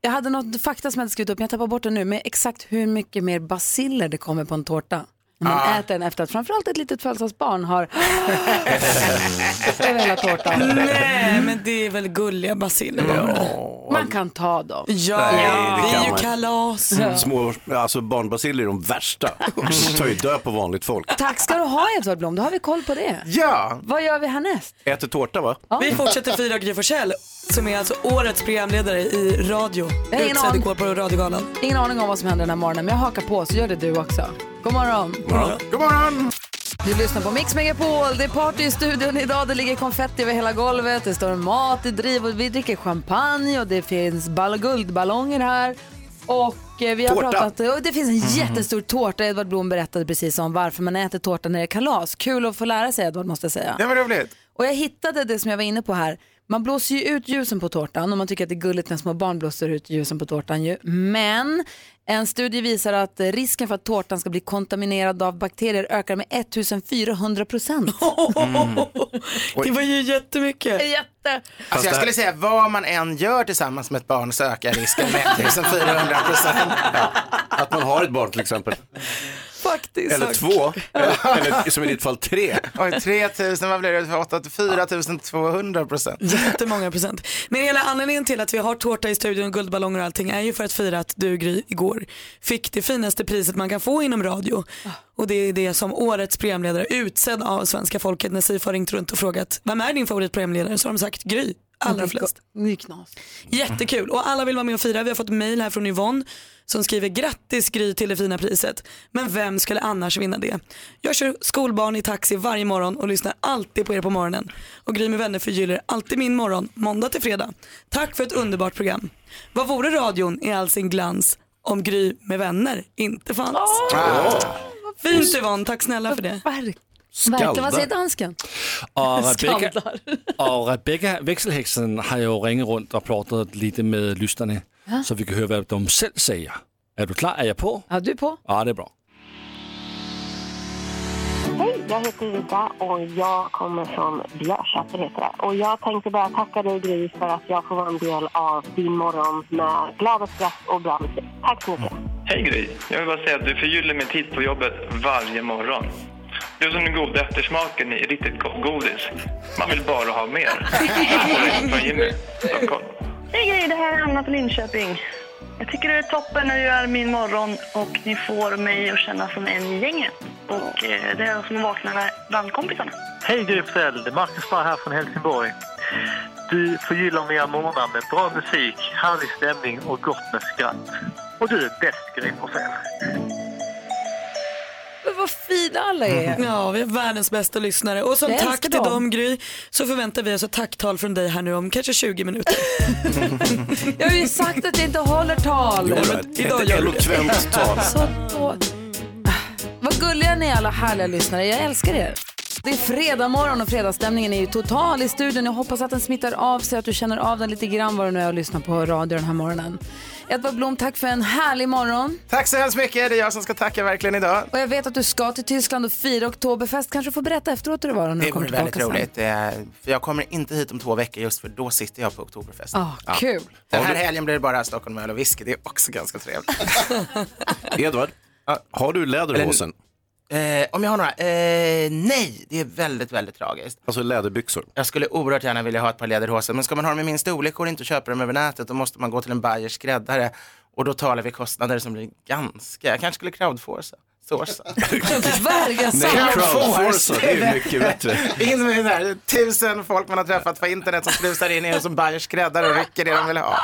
Jag hade något fakta som jag hade skrivit upp, men jag tappar bort det nu, med exakt hur mycket mer basiller det kommer på en tårta. När man Ah. äter den efter att framförallt ett litet födelsedagsbarn har över hela tårtan. Nej, men det är väl gulliga basiller. Man kan ta dem. Ja, Nej, det kan är ju man. kalas. Små, alltså barnbaciller är de värsta. De tar ju död på vanligt folk. Tack ska du ha Edvard Blom, då har vi koll på det. Ja! Vad gör vi härnäst? Äter tårta va? Vi fortsätter fira Gry Forssell som är alltså årets programledare i radio. Jag har ingen Utsedd aning. igår på Radiogalan. Ingen aning om vad som händer den här morgonen, men jag hakar på så gör det du också. God morgon. God morgon. Du lyssnar på Mix Megapol. Det är party i studion idag. Det ligger konfetti över hela golvet. Det står mat i driv och vi dricker champagne och det finns ball guldballonger här. Och eh, vi har Tårta. pratat, och det finns en Mhm. jättestor tårta. Edvard Blom berättade precis om varför man äter tårta när det är kalas. Kul att få lära sig Edvard måste jag säga. Det var roligt. Och jag hittade det som jag var inne på här. Man blåser ju ut ljusen på tårtan och man tycker att det är gulligt när små barn blåser ut ljusen på tårtan ju. Men en studie visar att risken för att tårtan ska bli kontaminerad av bakterier ökar med 1400 procent. Det var ju jättemycket. Jätte. Alltså jag skulle säga vad man än gör tillsammans med ett barn så ökar risken med 1400 procent. Att man har ett barn till exempel. Faktiskt. Eller två. Eller, eller som i ditt fall tre. Oj, 3000, vad blir det? 8 4200 procent. Jättemånga procent. Men hela anledningen till att vi har tårta i studion och guldballonger och allting är ju för att fira att du Gry igår fick det finaste priset man kan få inom radio. Och det är det som årets programledare utsedd av svenska folket när Sifo har ringt runt och frågat vem är din favoritprogramledare så har de sagt Gry. Allra flest. Jättekul och alla vill vara med och fira. Vi har fått mail här från Yvonne som skriver grattis Gry till det fina priset. Men vem skulle annars vinna det? Jag kör skolbarn i taxi varje morgon och lyssnar alltid på er på morgonen. Och Gry med vänner förgyller alltid min morgon, måndag till fredag. Tack för ett underbart program. Vad vore radion i all sin glans om Gry med vänner inte fanns? Fint Yvonne, tack snälla för det. Verkligen, vad säger dansken? Och Rebecca, Skaldar. och Rebecca växelhäxan har ju ringt runt och pratat lite med lyssnarna Ja. så vi kan höra vad de själv säger. Är du klar? Är jag på? Ja, du är på. Ja, det är bra. Jag heter Ida och jag kommer från Björsäter heter det. Och jag tänkte bara tacka dig Gry för att jag får vara en del av din morgon med glada skratt och bra musik. Tack så mycket. Hej Gry! Jag vill bara säga att du förgyller min tid på jobbet varje morgon. Du är som den goda eftersmaken i riktigt gott godis. Man vill bara ha mer. Direkt från Jimmy, Stockholm. Hej Gry, det här är Anna från Linköping. Jag tycker det är toppen när du gör min morgon och ni får mig att känna som en i gänget. Och eh, det är som att vakna med bandkompisarna. Hej Gry Forssell, det är Marcus Barr här från Helsingborg. Du förgyller mina morgnar med bra musik, härlig stämning och gott med skratt. Och du är bäst Gry Forssell. Men vad fina alla är. Ja, vi är världens bästa lyssnare. Och som Jag tack älskar till dem. dem Gry så förväntar vi oss ett tacktal från dig här nu om kanske 20 minuter. Jag har ju sagt att jag inte håller tal. Jo, men ett, idag ett gör du det. eloquent tal. Så då... Vad gulliga ni är alla härliga lyssnare. Jag älskar er. Det är fredag morgon och fredagsstämningen är ju total i studion. Jag hoppas att den smittar av sig, att du känner av den lite grann vad du nu är och lyssnar på radio den här morgonen. Edvard Blom, tack för en härlig morgon. Tack så hemskt mycket. Det är jag som ska tacka verkligen idag. Och jag vet att du ska till Tyskland och fira Oktoberfest. Kanske får berätta efteråt hur det var när du Det kommer vore väldigt tillbaka sen. roligt. Eh, För jag kommer inte hit om två veckor just för då sitter jag på Oktoberfest. Ah, kul. Den här helgen blir det bara Stockholm öl och whisky. Det är också ganska trevligt. Edvard, har du läderhosen? Eh, om jag har några? Eh, nej, det är väldigt, väldigt tragiskt. Alltså läderbyxor? Jag skulle oerhört gärna vilja ha ett par läderhosen, men ska man ha dem i min storlek går det inte att köpa dem över nätet. Då måste man gå till en Bayers skräddare och då talar vi kostnader som blir ganska, jag kanske skulle crowdforsa. Sourca. Verga Nej, crowdforsa, det är mycket bättre. In med det här, tusen folk man har träffat på internet som slusar in i en som Bayers skräddare och rycker det de vill ha.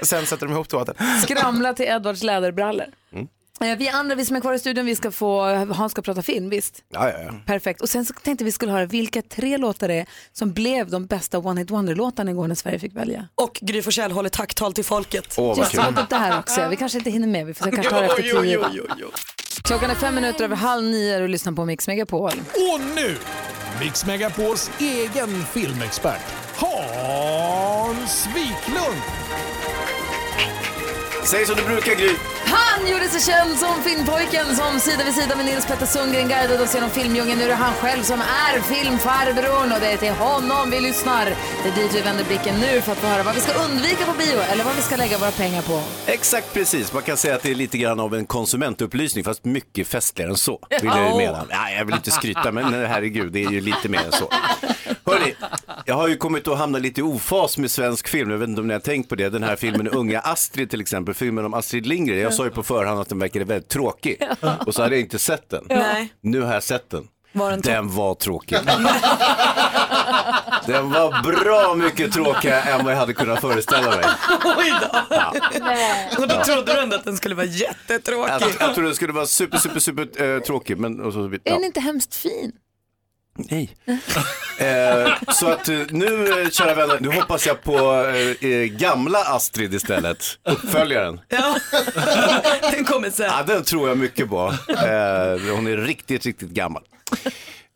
Och sen sätter de ihop tåten. Skramla till Edvards läderbrallor. Eh, Vi andra, vi som är kvar i studion, vi ska få, Hans ska prata film, visst? Ja, ja, ja. Perfekt. Och sen så tänkte vi skulle höra vilka tre låtar det är som blev de bästa One Hit Wonder-låtarna igår när Sverige fick välja. Och Gry Forssell håller tacktal till folket. Åh, Just det, det här också. Vi kanske inte hinner med, vi får kanske tar det efter tio. jo, jo, jo. Klockan är fem minuter över halv nio och du lyssnar på Mix Megapol. Och nu, Mix Megapols egen filmexpert, Hans Wiklund. Säg som du brukar Gry. Han gjorde sig känd som filmpojken som sida vid sida med Nils Petter Sundgren guidade oss genom filmdjungeln. Nu är det han själv som är filmfarbrorn och det är till honom vi lyssnar. Det är dit vi vänder blicken nu för att få höra vad vi ska undvika på bio eller vad vi ska lägga våra pengar på. Exakt precis, man kan säga att det är lite grann av en konsumentupplysning fast mycket festligare än så. Vill jag mena. Nej, jag vill inte skryta men herregud, det är ju lite mer än så. Hörrni, jag har ju kommit att hamna lite i ofas med svensk film. Jag vet inte om ni har tänkt på det. Den här filmen Unga Astrid till exempel, filmen om Astrid Lindgren. Jag sa ju på förhand att den verkade väldigt tråkig. Och så hade jag inte sett den. Nej. Nu har jag sett den. Var den Den var tråkig. Den var bra mycket tråkigare än vad jag hade kunnat föreställa mig. Oj då. Och då trodde du ändå att den skulle vara jättetråkig. Jag, jag trodde det skulle vara super, super, super eh, tråkig. Men, och så, Är ja. den inte hemskt fin? Nej. Eh, så att eh, nu, eh, kära vänner, nu hoppas jag på eh, gamla Astrid istället. Uppföljaren. Ja, den kommer sen. Ja, den tror jag mycket på. Eh, hon är riktigt, riktigt gammal.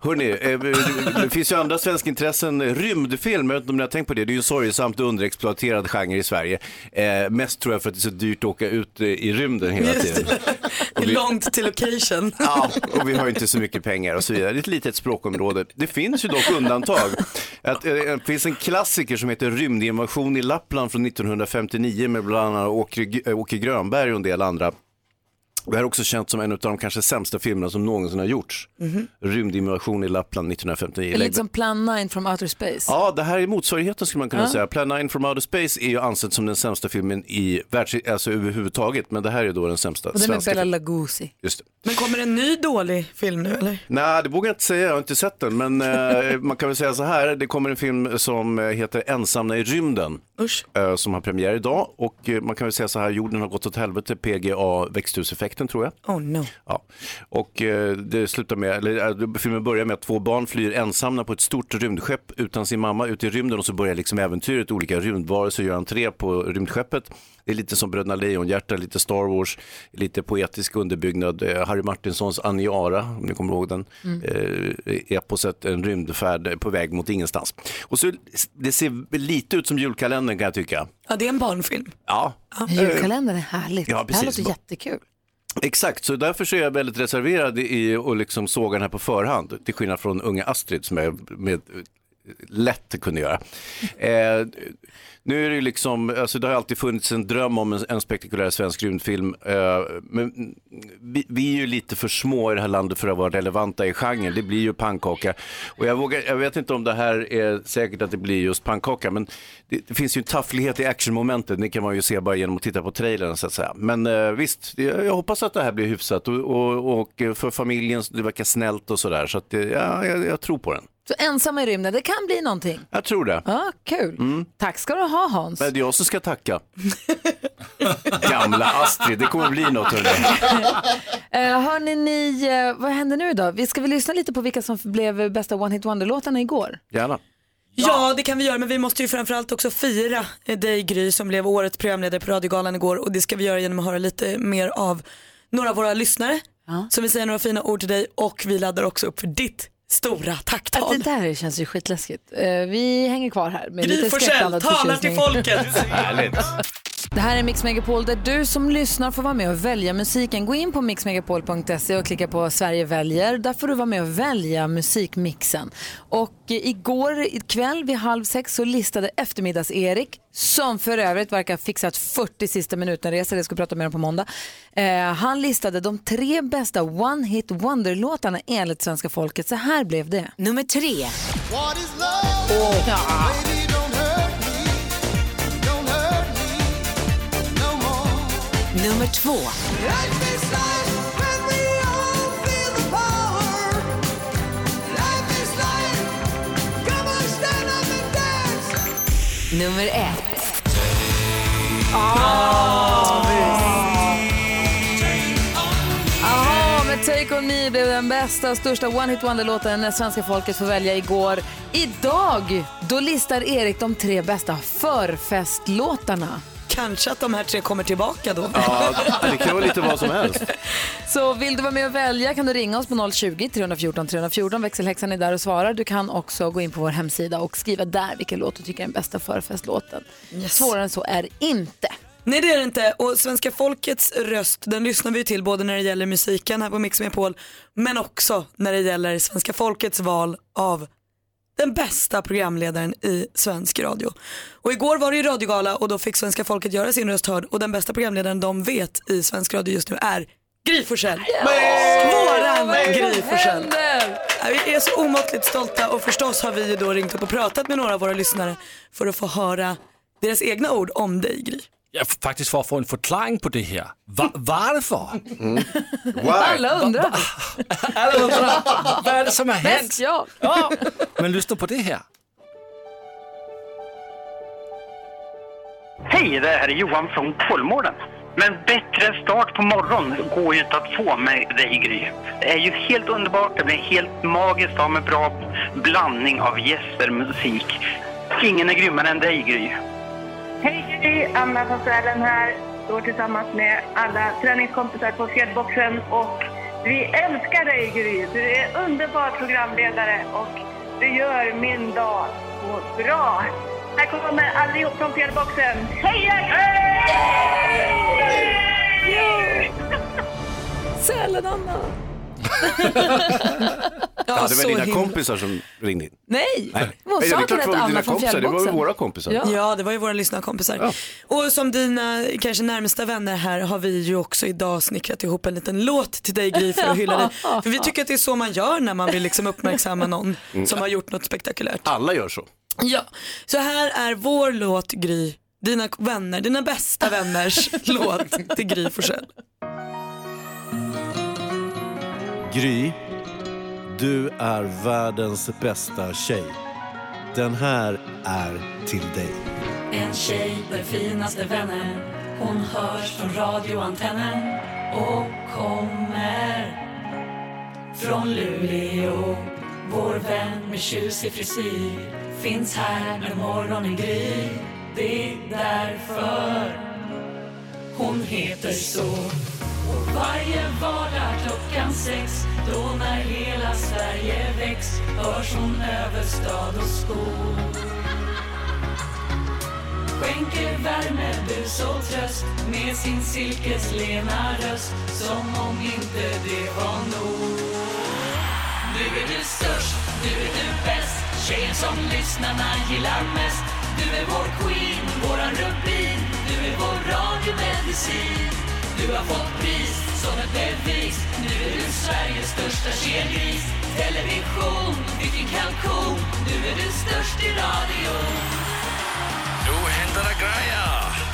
Hörrni, eh, det- finns ju andra svenska intressen. Rymdfilm, jag vet inte om ni har tänkt på det, det är ju en sorgsamt underexploaterad genre i Sverige. Eh, mest tror jag för att det är så dyrt att åka ut eh, i rymden hela Just tiden. Det är långt till location. Ja, och vi har ju inte så mycket pengar och så vidare. Det är ett litet språkområde. Det finns ju dock undantag. Att, eh, det finns en klassiker som heter Rymdinvasion i Lappland från 1959 med bland annat Åke, eh, Åke Grönberg och en del andra. Det här är också känt som en av de kanske sämsta filmerna som någonsin har gjorts. Mhm. Rymdinvasion i Lappland 1959. Lite som Plan 9 from Outer Space. Ja, det här är motsvarigheten skulle man kunna Ja. säga. Plan 9 from Outer Space är ju ansedd som den sämsta filmen i världs... alltså överhuvudtaget, men det här är då den sämsta Och det är med svenska Bela. Lugosi. Just det. Men kommer en ny dålig film nu eller? Nej, det vågar jag inte säga, jag har inte sett den. Men eh, man kan väl säga så här, det kommer en film som eh, heter Ensamma i rymden. Usch. eh, som har premiär idag. Och eh, man kan väl säga så här, jorden har gått åt helvete, PGA, växthuseffekten tror jag. Oh no. Ja. Och eh, det slutar med, eller eh, filmen börjar med att två barn flyr ensamma på ett stort rymdskepp utan sin mamma ut i rymden och så börjar liksom äventyret. Olika rymdvarelser gör entré på rymdskeppet. Det är lite som Bröderna Lejonhjärta, lite Star Wars, lite poetisk underbyggnad. Eh, Harry Martinsons Aniara, om ni kommer ihåg den, Mm. eh, eposet En rymdfärd på väg mot ingenstans. Och så, det ser lite ut som julkalendern kan jag tycka. Ja, det är en barnfilm. Ja. Julkalendern är härligt. Ja, det här precis. låter jättekul. Exakt, så därför så är jag väldigt reserverad i att liksom såga den här på förhand. Till skillnad från unga Astrid som jag med lätt kunde göra. Eh, nu är det ju liksom, alltså det har alltid funnits en dröm om en, en spektakulär svensk rymdfilm. Eh, men vi, vi är ju lite för små i det här landet för att vara relevanta i genren. Det blir ju pannkaka. Och jag, vågar, jag vet inte om det här är säkert att det blir just pannkaka, men det, det finns ju en tafflighet i actionmomentet. Det kan man ju se bara genom att titta på trailern så att säga. Men eh, visst, jag, jag hoppas att det här blir hyfsat och, och, och för familjen, det verkar snällt och sådär. Så att, eh, ja, jag, jag tror på den. Så ensamma i rymden, det kan bli någonting. Jag tror det. Ja, kul. Mm. Tack ska du ha Hans. Men det är jag som ska tacka. Gamla Astrid, det kommer bli något. Hörni. Uh, hörni, ni, eh, vad händer nu då? Vi ska väl lyssna lite på vilka som blev bästa One Hit Wonder-låtarna igår? Gärna. Ja, det kan vi göra, men vi måste ju framförallt också fira eh, dig Gry som blev årets programledare på Radiogalan igår och det ska vi göra genom att höra lite mer av några av våra lyssnare som vill säga några fina ord till dig och vi laddar också upp för ditt stora Att tacktal. det där känns ju skitläskigt. Eh, Vi hänger kvar här Gry Forssell talar till folket. Härligt. Det här är Mix Megapol där du som lyssnar får vara med och välja musiken. Gå in på mixmegapol.se och klicka på Sverige väljer. Där får du vara med och välja musikmixen. Och eh, igår kväll vid halv sex så listade eftermiddags-Erik, som för övrigt verkar ha fixat 40 sista minuten-resor, det ska vi prata mer om på måndag. Eh, han listade de tre bästa One Hit Wonder-låtarna enligt svenska folket. Så här blev det. Nummer tre. Ja. Nummer två. Nummer ett. Ah, Jaha, med Take On Me blev den bästa och största One Hit Wonder-låten när svenska folket får välja igår. Idag, då listar Erik de tre bästa förfestlåtarna. Kanske att de här tre kommer tillbaka då. Ja, det kan vara lite vad som helst. Så vill du vara med och välja kan du ringa oss på 020-314 314. Växelhäxan är där och svarar. Du kan också gå in på vår hemsida och skriva där vilken låt du tycker är den bästa förfestlåten. Svårare än så är det inte. Nej det är det inte och svenska folkets röst den lyssnar vi till både när det gäller musiken här på Mix Megapol men också när det gäller svenska folkets val av den bästa programledaren i svensk radio. Och igår var det ju radiogala och då fick svenska folket göra sin röst hörd och den bästa programledaren de vet i svensk radio just nu är Gry Forssell. Våran Gry Forssell. Vi är så omåttligt stolta och förstås har vi då ringt upp och pratat med några av våra lyssnare för att få höra deras egna ord om dig Gry. Ja, faktiskt för att få en förklaring på det här. Va- varför? Alla undrar. Alla undrar, vad är det som har hänt? Ja, men lyssna på det här. Hej, det här är Johan från Kolmården. Men bättre start på morgonen går ju inte att få med dig Gry. Det är ju helt underbart, det blir helt magiskt av med bra blandning av gäster, musik. Ingen är grymmare än dig Gry. Hej Gry, Anna från Sälen här. Står tillsammans med alla träningskompisar på fjällboxen och vi älskar dig Gry. Du är underbar programledare och du gör min dag så bra. Här kommer allihop från fjällboxen. Heja Gry! Sälen-Anna. Ja, det var dina kompisar som ringde in. Nej, Nej. hon sa att hon hette Anna från kompisar. Det var fjällboxen. våra kompisar. Ja. Ja, det var ju våra lyssnarkompisar. Och som dina kanske närmsta vänner här har vi ju också idag snickrat ihop en liten låt till dig Gry för att hylla dig. För vi tycker att det är så man gör när man vill liksom uppmärksamma någon Mm. som har gjort något spektakulärt. Alla gör så. Ja, så här är vår låt Gry, dina vänner, dina bästa vänners låt till Gry Forssell. Gry, du är världens bästa tjej. Den här är till dig. En tjej med finaste vänner Hon hörs från radioantennen och kommer från Luleå Vår vän med tjusig frisyr finns här när morgonen gryr Det är därför hon heter så. Och varje vardag klockan sex Då när hela Sverige väcks Hörs hon över stad och skog. Skänker värme, bus och tröst Med sin silkeslena röst Som om inte det var nog. Nu är du störst, nu är du bäst Tjejen som lyssnarna gillar mest. Du är vår queen, våran rubin radiomedicin Du har fått pris som ett bevis Nu är du Sveriges största tjejgris Television, vilken kalkon Nu är du störst i radio Nu händer det grejer.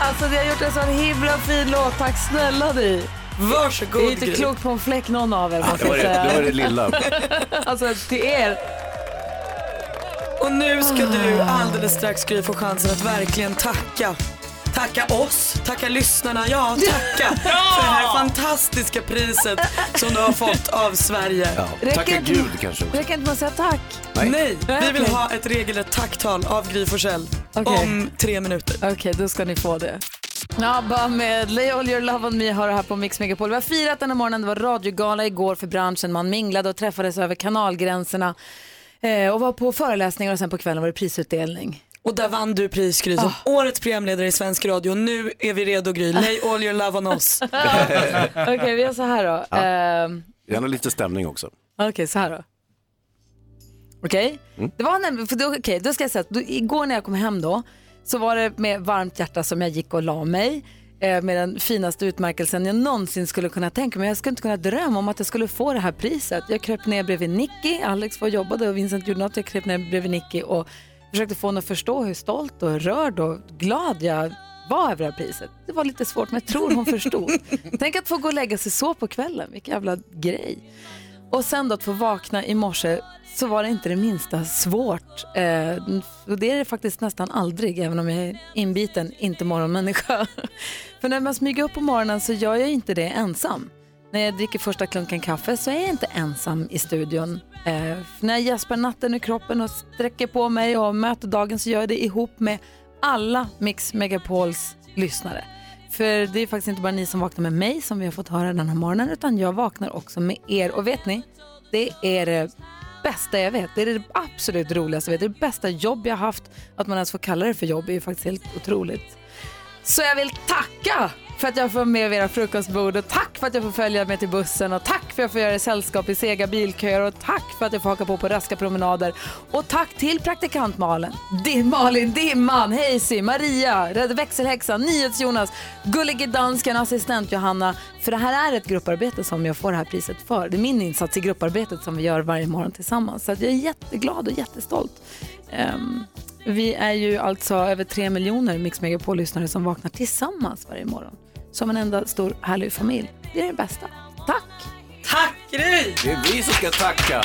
Alltså vi har gjort en sån himla fin låt, tack snälla dig. Varsågod Det är inte klokt på en fläck någon av er måste det var jag det- säga. det var det lilla. alltså till er. Och nu ska du alldeles strax Gry få chansen att verkligen tacka. Tacka oss, tacka lyssnarna, ja tacka för det här fantastiska priset som du har fått av Sverige. Ja. Tacka Gud kanske också. Räcker inte med att säga tack? Nej, vi vill ha ett regelrätt tacktal av Gry Forssell Okej. om tre minuter. Okej, då ska ni få det. ABBA med Lay All Your Love On Me har det här på Mix Megapol. Vi har firat den här morgonen, det var radiogala igår för branschen. Man minglade och träffades över kanalgränserna eh, och var på föreläsningar och sen på kvällen var det prisutdelning. Och där vann du pris Gry som årets programledare i svensk radio. Nu är vi redo Gry. Lay all your love on us. Okej, vi gör så här då. Ja. Ehm, Gärna lite stämning också. Okej, så här då. Okej, Mm. det var nämligen, för då, okej, då ska jag säga att då, igår när jag kom hem då så var det med varmt hjärta som jag gick och la mig eh, med den finaste utmärkelsen jag någonsin skulle kunna tänka mig. Jag skulle inte kunna drömma om att jag skulle få det här priset. Jag kröp ner bredvid Nicky, Alex var och jobbade och Vincent gjorde något. Jag kröp ner bredvid Nicky och försökte få honom att förstå hur stolt och rörd och glad jag var över det här priset. Det var lite svårt men jag tror hon förstod. Tänk att få gå och lägga sig så på kvällen, vilken jävla grej. Och sen då att få vakna i morse så var det inte det minsta svårt. Eh, och det är det faktiskt nästan aldrig, även om jag är inbiten inte morgonmänniska. För när man smyger upp på morgonen så gör jag inte det ensam. När jag dricker första klunken kaffe så är jag inte ensam i studion. Eh, när jag gäspar natten ur kroppen och sträcker på mig och möter dagen så gör jag det ihop med alla Mix Megapols lyssnare. För det är faktiskt inte bara ni som vaknar med mig som vi har fått höra den här morgonen utan jag vaknar också med er. Och vet ni, det är det bästa jag vet. Det är det absolut roligaste jag vet. Det är det bästa jobb jag har haft. Att man ens får kalla det för jobb är ju faktiskt helt otroligt. Så jag vill tacka för att jag får vara med vid era frukostbord och tack för att jag får följa med till bussen och tack för att jag får göra sällskap i sega bilköer och tack för att jag får haka på på raska promenader och tack till praktikant Malin, Dim, Malin Dimman, Hazy, Maria, Rädd växelhäxan, NyhetsJonas, Gullige dansken, assistent Johanna. För det här är ett grupparbete som jag får det här priset för. Det är min insats i grupparbetet som vi gör varje morgon tillsammans. Så att jag är jätteglad och jättestolt. Um, vi är ju alltså över tre miljoner Mix Megapol-lyssnare som vaknar tillsammans varje morgon. Som en enda stor härlig familj. Det är det bästa. Tack! Tack Gry! Det är vi som ska tacka.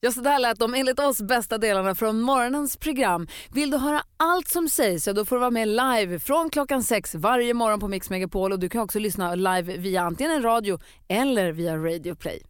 Ja, så där lät de enligt oss bästa delarna från morgonens program. Vill du höra allt som sägs så då får du vara med live från klockan sex varje morgon på Mix Megapol och du kan också lyssna live via antingen en radio eller via Radio Play.